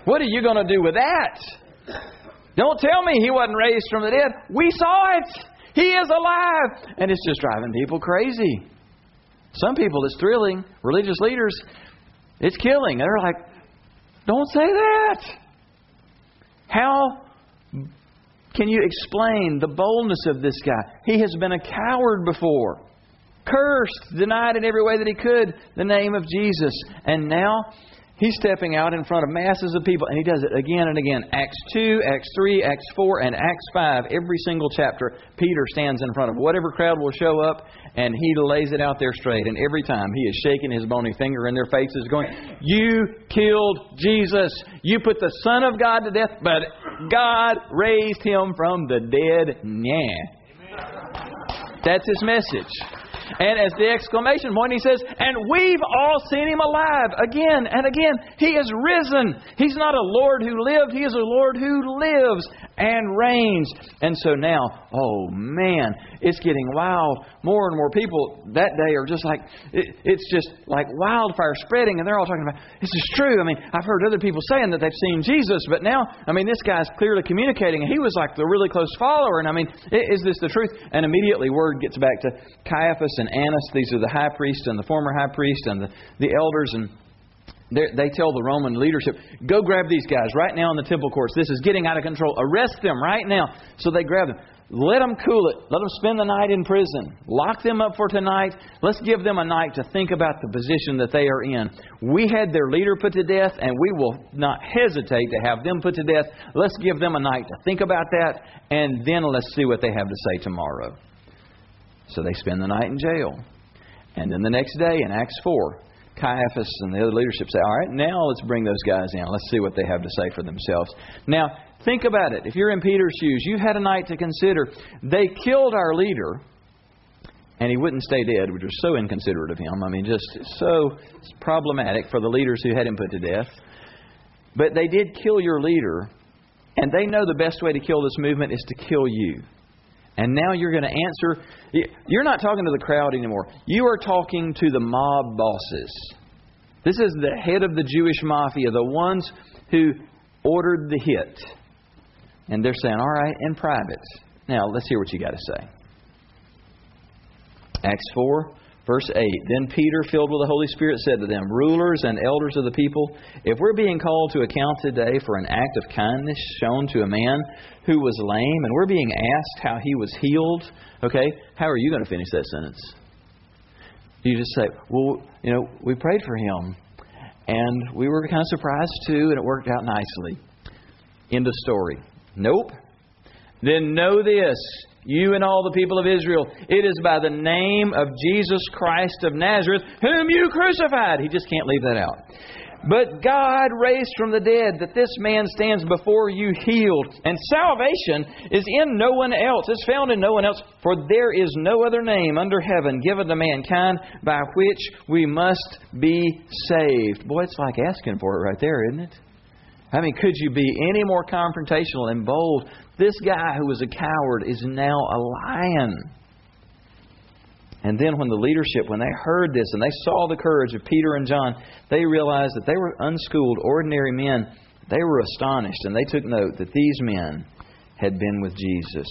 Speaker 1: What are you going to do with that? Don't tell me he wasn't raised from the dead. We saw it. He is alive. And it's just driving people crazy. Some people, it's thrilling. Religious leaders, it's killing. They're like, don't say that. How can you explain the boldness of this guy? He has been a coward before, cursed, denied in every way that he could the name of Jesus. And now He's stepping out in front of masses of people, and he does it again and again. Acts 2, Acts 3, Acts 4, and Acts 5. Every single chapter, Peter stands in front of whatever crowd will show up, and he lays it out there straight. And every time he is shaking his bony finger in their faces, going, You killed Jesus. You put the Son of God to death, but God raised him from the dead. Yeah. That's his message. And as the exclamation point, he says, And we've all seen him alive again and again. He is risen. He's not a Lord who lived, he is a Lord who lives and reigns. And so now, oh man, it's getting wild. More and more people that day are just like, it, it's just like wildfire spreading, and they're all talking about, this is true. I mean, I've heard other people saying that they've seen Jesus, but now, I mean, this guy's clearly communicating, he was like the really close follower. And I mean, is this the truth? And immediately word gets back to Caiaphas and Annas. These are the high priest and the former high priest and the, the elders. And they tell the Roman leadership, go grab these guys right now in the temple courts. This is getting out of control. Arrest them right now. So they grab them. Let them cool it. Let them spend the night in prison. Lock them up for tonight. Let's give them a night to think about the position that they are in. We had their leader put to death, and we will not hesitate to have them put to death. Let's give them a night to think about that, and then let's see what they have to say tomorrow. So they spend the night in jail. And then the next day in Acts 4, Caiaphas and the other leadership say, All right, now let's bring those guys in. Let's see what they have to say for themselves. Now, think about it. If you're in Peter's shoes, you've had a night to consider. They killed our leader, and he wouldn't stay dead, which was so inconsiderate of him. I mean, just so problematic for the leaders who had him put to death. But they did kill your leader, and they know the best way to kill this movement is to kill you. And now you're going to answer. You're not talking to the crowd anymore. You are talking to the mob bosses. This is the head of the Jewish mafia, the ones who ordered the hit. And they're saying, all right, in private. Now, let's hear what you got to say. Acts 4, verse 8. Then Peter, filled with the Holy Spirit, said to them, Rulers and elders of the people, if we're being called to account today for an act of kindness shown to a man who was lame, and we're being asked how he was healed, okay, how are you going to finish that sentence? You just say, well, you know, we prayed for him, and we were kind of surprised too, and it worked out nicely. End of story. Nope. Then know this you and all the people of Israel. It is by the name of Jesus Christ of Nazareth, whom you crucified. He just can't leave that out. But God raised from the dead that this man stands before you healed. And salvation is in no one else. It's found in no one else. For there is no other name under heaven given to mankind by which we must be saved. Boy, it's like asking for it right there, isn't it? I mean, could you be any more confrontational and bold? This guy who was a coward is now a lion. And then when the leadership, when they heard this and they saw the courage of Peter and John, they realized that they were unschooled, ordinary men. They were astonished and they took note that these men had been with Jesus.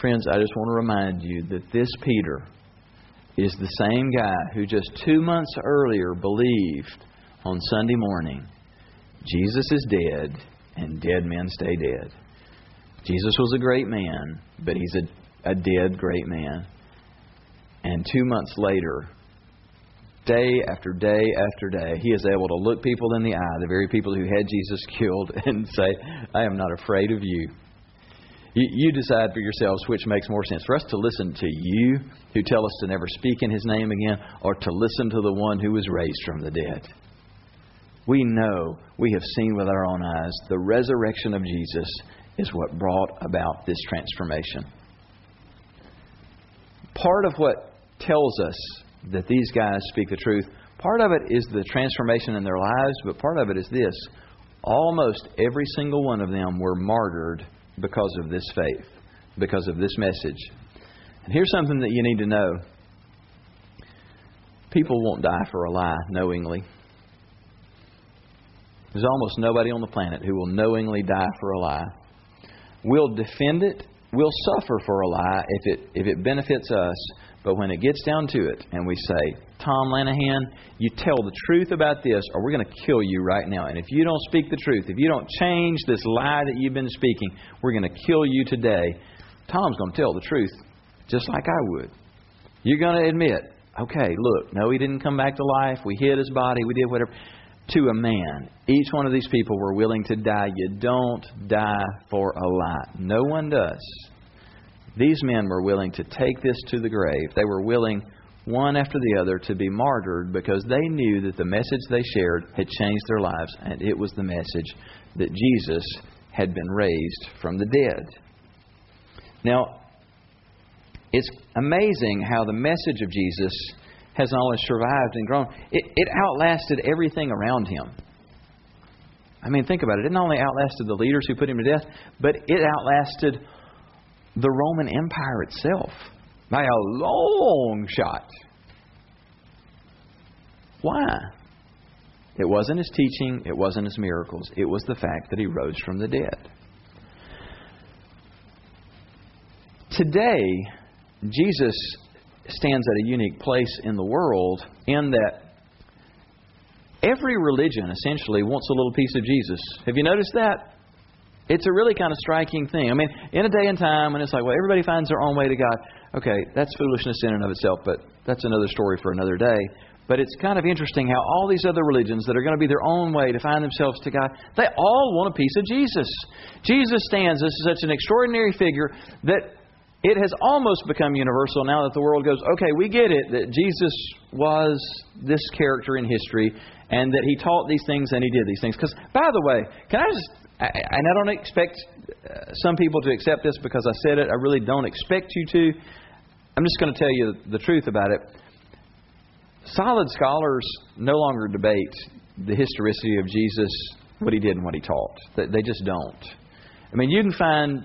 Speaker 1: Friends, I just want to remind you that this Peter is the same guy who just two months earlier believed on Sunday morning Jesus is dead and dead men stay dead. Jesus was a great man, but he's a, a dead great man. And two months later, day after day after day, he is able to look people in the eye, the very people who had Jesus killed, and say, I am not afraid of you. You, you decide for yourselves which makes more sense for us to listen to you, who tell us to never speak in his name again, or to listen to the one who was raised from the dead. We know, we have seen with our own eyes, the resurrection of Jesus is what brought about this transformation. Part of what tells us that these guys speak the truth, part of it is the transformation in their lives, but part of it is this. Almost every single one of them were martyred because of this faith, because of this message. And here's something that you need to know people won't die for a lie knowingly. There's almost nobody on the planet who will knowingly die for a lie. We'll defend it, we'll suffer for a lie if it, if it benefits us, but when it gets down to it and we say, Tom Lanahan, you tell the truth about this or we're going to kill you right now. And if you don't speak the truth, if you don't change this lie that you've been speaking, we're going to kill you today. Tom's going to tell the truth just like I would. You're going to admit, okay, look, no, he didn't come back to life. We hid his body. We did whatever to a man. Each one of these people were willing to die. You don't die for a lie. No one does. These men were willing to take this to the grave. They were willing, one after the other, to be martyred because they knew that the message they shared had changed their lives, and it was the message that Jesus had been raised from the dead. Now, it's amazing how the message of Jesus has not only survived and grown, it, it outlasted everything around him. I mean, think about it. It not only outlasted the leaders who put him to death, but it outlasted the Roman Empire itself by a long shot. Why? It wasn't his teaching, it wasn't his miracles, it was the fact that he rose from the dead. Today, Jesus stands at a unique place in the world in that every religion essentially wants a little piece of Jesus. Have you noticed that? It's a really kind of striking thing. I mean, in a day and time when it's like, well, everybody finds their own way to God. Okay, that's foolishness in and of itself, but that's another story for another day. But it's kind of interesting how all these other religions that are going to be their own way to find themselves to God, they all want a piece of Jesus. Jesus stands as such an extraordinary figure that it has almost become universal now that the world goes, okay, we get it that Jesus was this character in history and that he taught these things and he did these things. Because, by the way, can I just, I, and I don't expect uh, some people to accept this because I said it, I really don't expect you to. I'm just going to tell you the truth about it. Solid scholars no longer debate the historicity of Jesus, what he did and what he taught. They just don't. I mean, you can find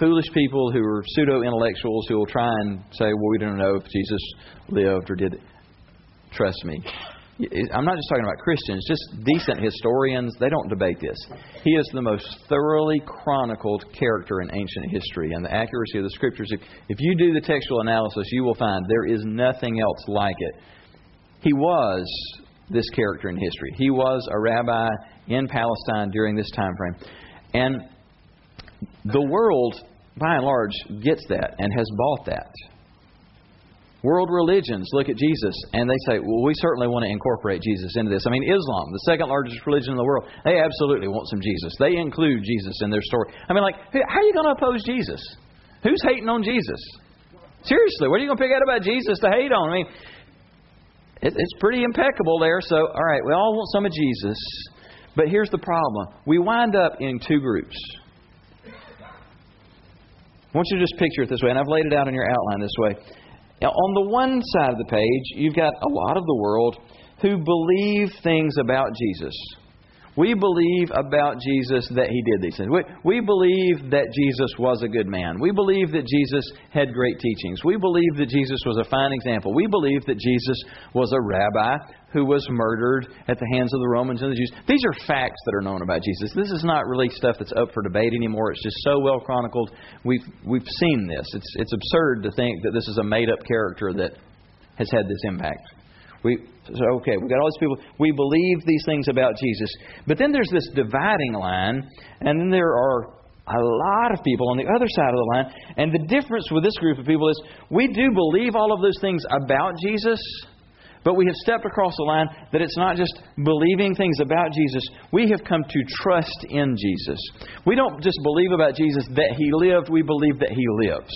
Speaker 1: foolish people who are pseudo intellectuals who will try and say, well, we don't know if Jesus lived or did. Trust me. I'm not just talking about Christians, just decent historians. They don't debate this. He is the most thoroughly chronicled character in ancient history, and the accuracy of the scriptures. If, if you do the textual analysis, you will find there is nothing else like it. He was this character in history. He was a rabbi in Palestine during this time frame. And the world, by and large, gets that and has bought that. World religions look at Jesus and they say, well, we certainly want to incorporate Jesus into this. I mean, Islam, the second largest religion in the world, they absolutely want some Jesus. They include Jesus in their story. I mean, like, how are you going to oppose Jesus? Who's hating on Jesus? Seriously, what are you going to pick out about Jesus to hate on? I mean, it's pretty impeccable there. So, all right, we all want some of Jesus. But here's the problem we wind up in two groups. I want you to just picture it this way, and I've laid it out in your outline this way. Now, on the one side of the page, you've got a lot of the world who believe things about Jesus. We believe about Jesus that he did these things. We, we believe that Jesus was a good man. We believe that Jesus had great teachings. We believe that Jesus was a fine example. We believe that Jesus was a rabbi who was murdered at the hands of the Romans and the Jews. These are facts that are known about Jesus. This is not really stuff that's up for debate anymore. It's just so well chronicled. We've, we've seen this. It's, it's absurd to think that this is a made up character that has had this impact. We, so, okay, we've got all these people. We believe these things about Jesus. But then there's this dividing line, and then there are a lot of people on the other side of the line. And the difference with this group of people is we do believe all of those things about Jesus, but we have stepped across the line that it's not just believing things about Jesus. We have come to trust in Jesus. We don't just believe about Jesus that he lived, we believe that he lives.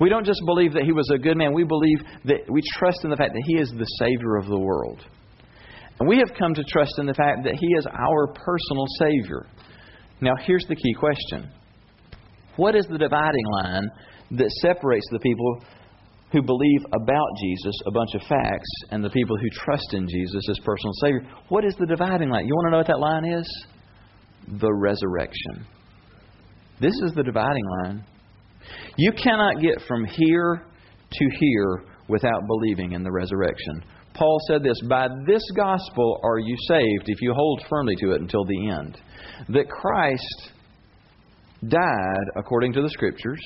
Speaker 1: We don't just believe that he was a good man, we believe that we trust in the fact that he is the Savior of the world. And we have come to trust in the fact that he is our personal Savior. Now, here's the key question What is the dividing line that separates the people who believe about Jesus a bunch of facts and the people who trust in Jesus as personal Savior? What is the dividing line? You want to know what that line is? The resurrection. This is the dividing line. You cannot get from here to here without believing in the resurrection. Paul said this By this gospel are you saved if you hold firmly to it until the end. That Christ died according to the Scriptures,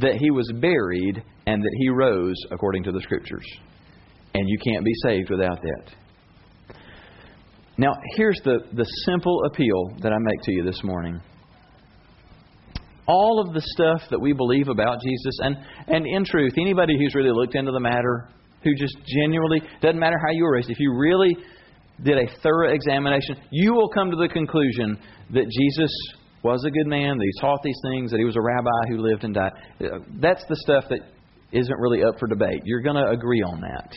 Speaker 1: that he was buried, and that he rose according to the Scriptures. And you can't be saved without that. Now, here's the, the simple appeal that I make to you this morning all of the stuff that we believe about Jesus, and, and in truth, anybody who's really looked into the matter, who just genuinely, doesn't matter how you were raised, if you really did a thorough examination, you will come to the conclusion that Jesus was a good man, that he taught these things, that he was a rabbi who lived and died. That's the stuff that isn't really up for debate. You're going to agree on that.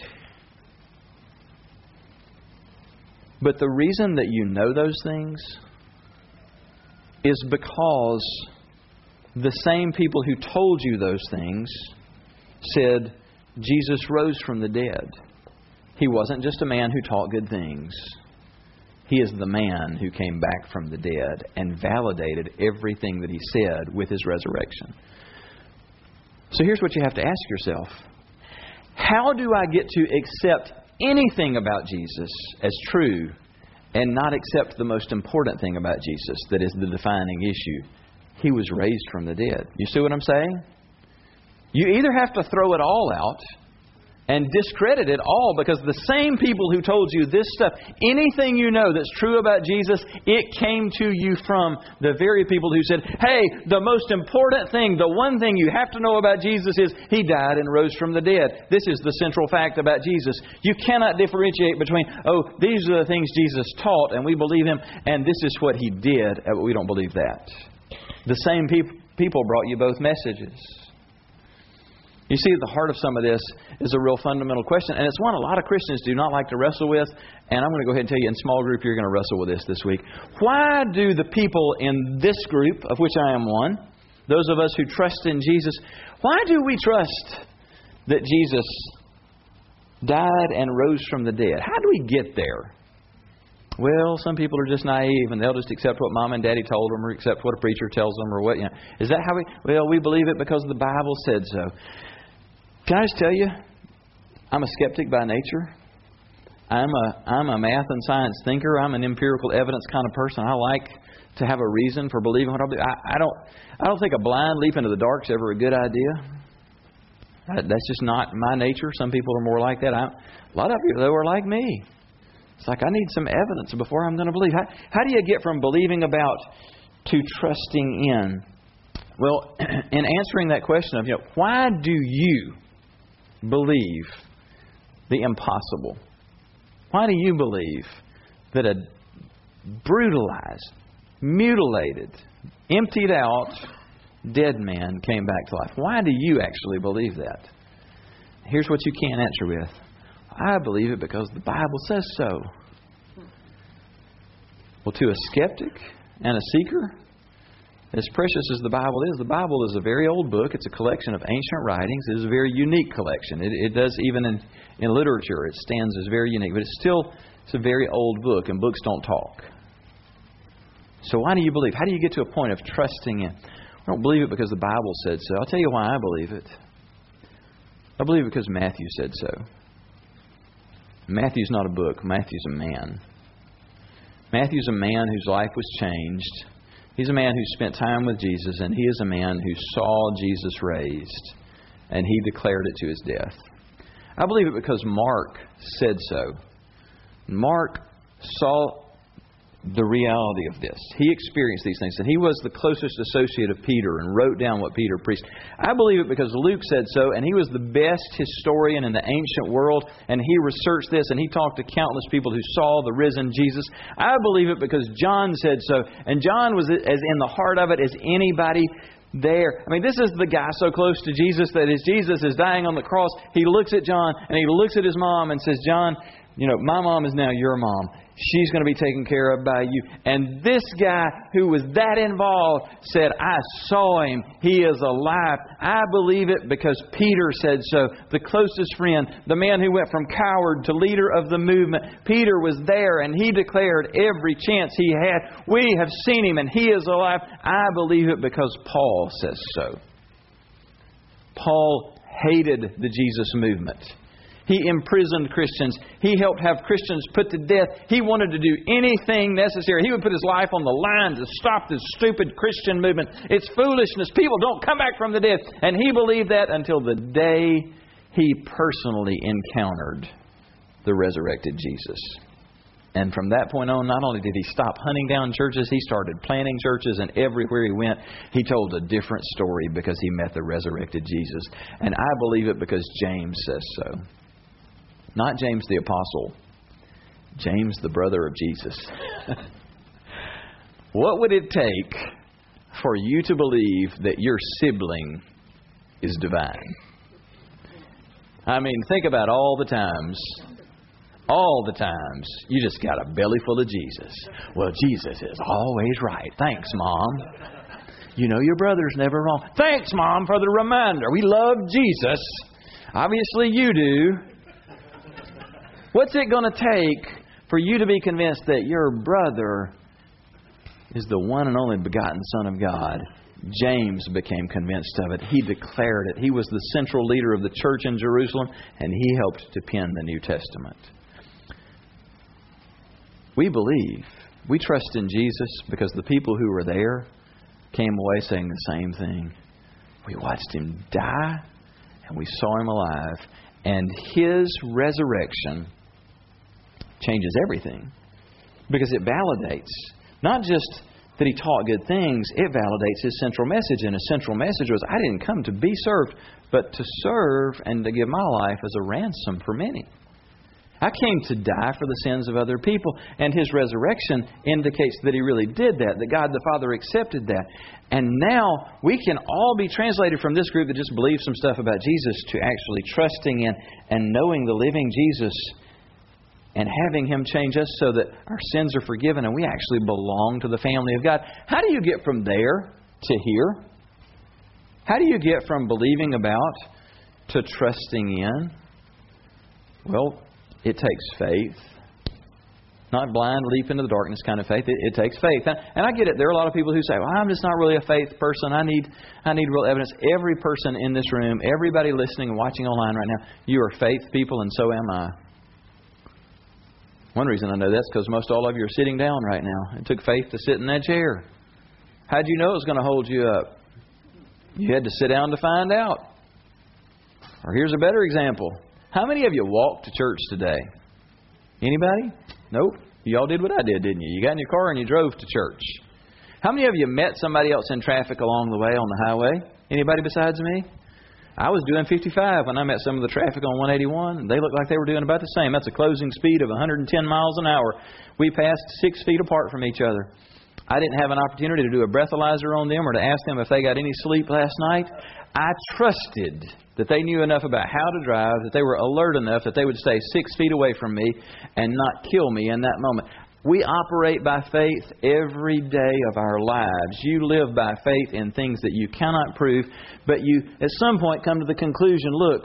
Speaker 1: But the reason that you know those things is because the same people who told you those things said Jesus rose from the dead. He wasn't just a man who taught good things. He is the man who came back from the dead and validated everything that he said with his resurrection. So here's what you have to ask yourself How do I get to accept anything about Jesus as true and not accept the most important thing about Jesus that is the defining issue? He was raised from the dead. You see what I'm saying? You either have to throw it all out and discredit it all because the same people who told you this stuff, anything you know that's true about Jesus, it came to you from the very people who said, hey, the most important thing, the one thing you have to know about Jesus is he died and rose from the dead. This is the central fact about Jesus. You cannot differentiate between, oh, these are the things Jesus taught and we believe him, and this is what he did. Uh, we don't believe that. The same people brought you both messages. You see, at the heart of some of this is a real fundamental question, and it's one a lot of Christians do not like to wrestle with. And I'm going to go ahead and tell you in small group, you're going to wrestle with this this week. Why do the people in this group, of which I am one, those of us who trust in Jesus, why do we trust that Jesus died and rose from the dead? How do we get there? Well, some people are just naive and they'll just accept what mom and daddy told them or accept what a preacher tells them or what, you know. Is that how we, well, we believe it because the Bible said so. Can I just tell you, I'm a skeptic by nature. I'm a I'm a math and science thinker. I'm an empirical evidence kind of person. I like to have a reason for believing what I believe. I, I don't I don't think a blind leap into the dark is ever a good idea. That's just not my nature. Some people are more like that. I, a lot of people though are like me. It's like I need some evidence before I'm going to believe. How, how do you get from believing about to trusting in? Well, in answering that question of you know why do you believe the impossible? Why do you believe that a brutalized, mutilated, emptied out dead man came back to life? Why do you actually believe that? Here's what you can't answer with I believe it because the Bible says so. Well, to a skeptic and a seeker, as precious as the Bible is, the Bible is a very old book. It's a collection of ancient writings. It is a very unique collection. It, it does, even in, in literature, it stands as very unique. But it's still it's a very old book, and books don't talk. So why do you believe? How do you get to a point of trusting in? I don't believe it because the Bible said so. I'll tell you why I believe it. I believe it because Matthew said so. Matthew's not a book, Matthew's a man. Matthew's a man whose life was changed He's a man who spent time with Jesus, and he is a man who saw Jesus raised, and he declared it to his death. I believe it because Mark said so. Mark saw the reality of this. He experienced these things, and he was the closest associate of Peter and wrote down what Peter preached. I believe it because Luke said so, and he was the best historian in the ancient world, and he researched this, and he talked to countless people who saw the risen Jesus. I believe it because John said so, and John was as in the heart of it as anybody there. I mean, this is the guy so close to Jesus that as Jesus is dying on the cross, he looks at John and he looks at his mom and says, John, you know, my mom is now your mom. She's going to be taken care of by you. And this guy who was that involved said, I saw him. He is alive. I believe it because Peter said so. The closest friend, the man who went from coward to leader of the movement, Peter was there and he declared every chance he had, We have seen him and he is alive. I believe it because Paul says so. Paul hated the Jesus movement. He imprisoned Christians. He helped have Christians put to death. He wanted to do anything necessary. He would put his life on the line to stop this stupid Christian movement. It's foolishness. People don't come back from the dead. And he believed that until the day he personally encountered the resurrected Jesus. And from that point on, not only did he stop hunting down churches, he started planting churches, and everywhere he went, he told a different story because he met the resurrected Jesus. And I believe it because James says so. Not James the Apostle, James the brother of Jesus. what would it take for you to believe that your sibling is divine? I mean, think about all the times all the times. You just got a belly full of Jesus. Well, Jesus is always right. Thanks, Mom. You know your brother's never wrong. Thanks, Mom, for the reminder. We love Jesus. Obviously, you do. What's it going to take for you to be convinced that your brother is the one and only begotten Son of God? James became convinced of it. He declared it. He was the central leader of the church in Jerusalem, and he helped to pen the New Testament. We believe. We trust in Jesus because the people who were there came away saying the same thing. We watched him die, and we saw him alive, and his resurrection changes everything because it validates not just that he taught good things, it validates his central message. And his central message was I didn't come to be served, but to serve and to give my life as a ransom for many. I came to die for the sins of other people. And his resurrection indicates that he really did that, that God the Father accepted that. And now we can all be translated from this group that just believes some stuff about Jesus to actually trusting in and knowing the living Jesus and having Him change us so that our sins are forgiven and we actually belong to the family of God. How do you get from there to here? How do you get from believing about to trusting in? Well, it takes faith. Not blind, leap into the darkness kind of faith. It, it takes faith. And, and I get it. There are a lot of people who say, well, I'm just not really a faith person. I need, I need real evidence. Every person in this room, everybody listening and watching online right now, you are faith people, and so am I. One reason I know that's because most all of you are sitting down right now. It took faith to sit in that chair. How'd you know it was going to hold you up? You had to sit down to find out. Or here's a better example. How many of you walked to church today? Anybody? Nope. You all did what I did, didn't you? You got in your car and you drove to church. How many of you met somebody else in traffic along the way on the highway? Anybody besides me? I was doing 55 when I met some of the traffic on 181, and they looked like they were doing about the same. That's a closing speed of 110 miles an hour. We passed six feet apart from each other. I didn't have an opportunity to do a breathalyzer on them or to ask them if they got any sleep last night. I trusted that they knew enough about how to drive, that they were alert enough that they would stay six feet away from me and not kill me in that moment. We operate by faith every day of our lives. You live by faith in things that you cannot prove, but you at some point come to the conclusion look,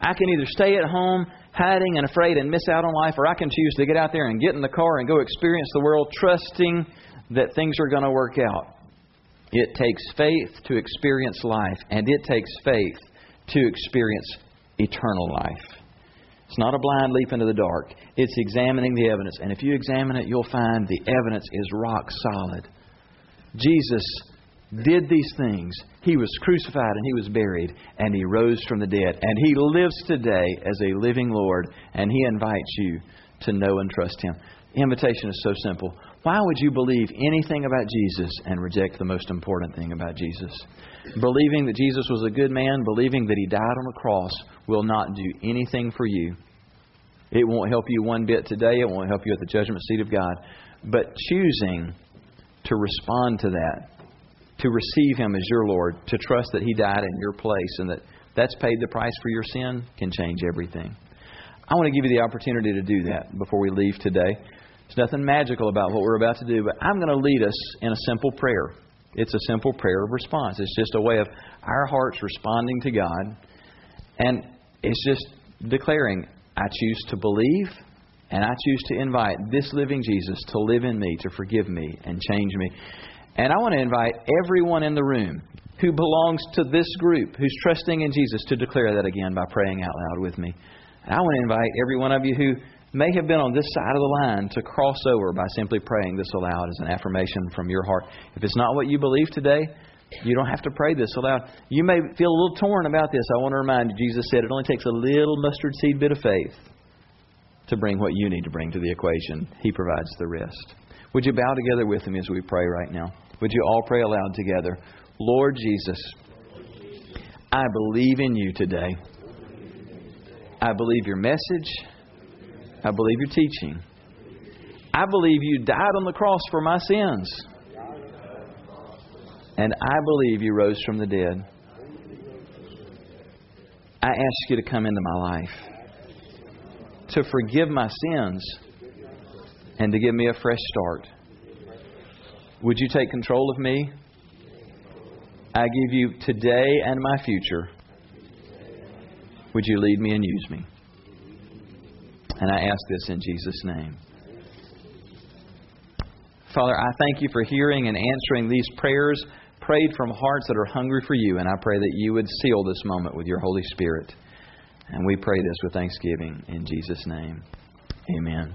Speaker 1: I can either stay at home hiding and afraid and miss out on life, or I can choose to get out there and get in the car and go experience the world trusting that things are going to work out. It takes faith to experience life, and it takes faith to experience eternal life. It's not a blind leap into the dark. It's examining the evidence. And if you examine it, you'll find the evidence is rock solid. Jesus did these things. He was crucified and he was buried and he rose from the dead. And he lives today as a living Lord and he invites you to know and trust him. The invitation is so simple. Why would you believe anything about Jesus and reject the most important thing about Jesus? Believing that Jesus was a good man, believing that he died on the cross, will not do anything for you. It won't help you one bit today, it won't help you at the judgment seat of God. But choosing to respond to that, to receive him as your Lord, to trust that he died in your place and that that's paid the price for your sin, can change everything. I want to give you the opportunity to do that before we leave today. There's nothing magical about what we're about to do, but I'm going to lead us in a simple prayer. It's a simple prayer of response. It's just a way of our hearts responding to God. And it's just declaring, I choose to believe and I choose to invite this living Jesus to live in me, to forgive me and change me. And I want to invite everyone in the room who belongs to this group, who's trusting in Jesus, to declare that again by praying out loud with me. And I want to invite every one of you who may have been on this side of the line to cross over by simply praying this aloud as an affirmation from your heart. If it's not what you believe today, you don't have to pray this aloud. You may feel a little torn about this. I want to remind you, Jesus said it only takes a little mustard seed bit of faith to bring what you need to bring to the equation. He provides the rest. Would you bow together with me as we pray right now? Would you all pray aloud together? Lord Jesus, I believe in you today. I believe your message. I believe your teaching. I believe you died on the cross for my sins. And I believe you rose from the dead. I ask you to come into my life, to forgive my sins, and to give me a fresh start. Would you take control of me? I give you today and my future. Would you lead me and use me? And I ask this in Jesus' name. Father, I thank you for hearing and answering these prayers prayed from hearts that are hungry for you, and I pray that you would seal this moment with your Holy Spirit. And we pray this with thanksgiving in Jesus' name. Amen.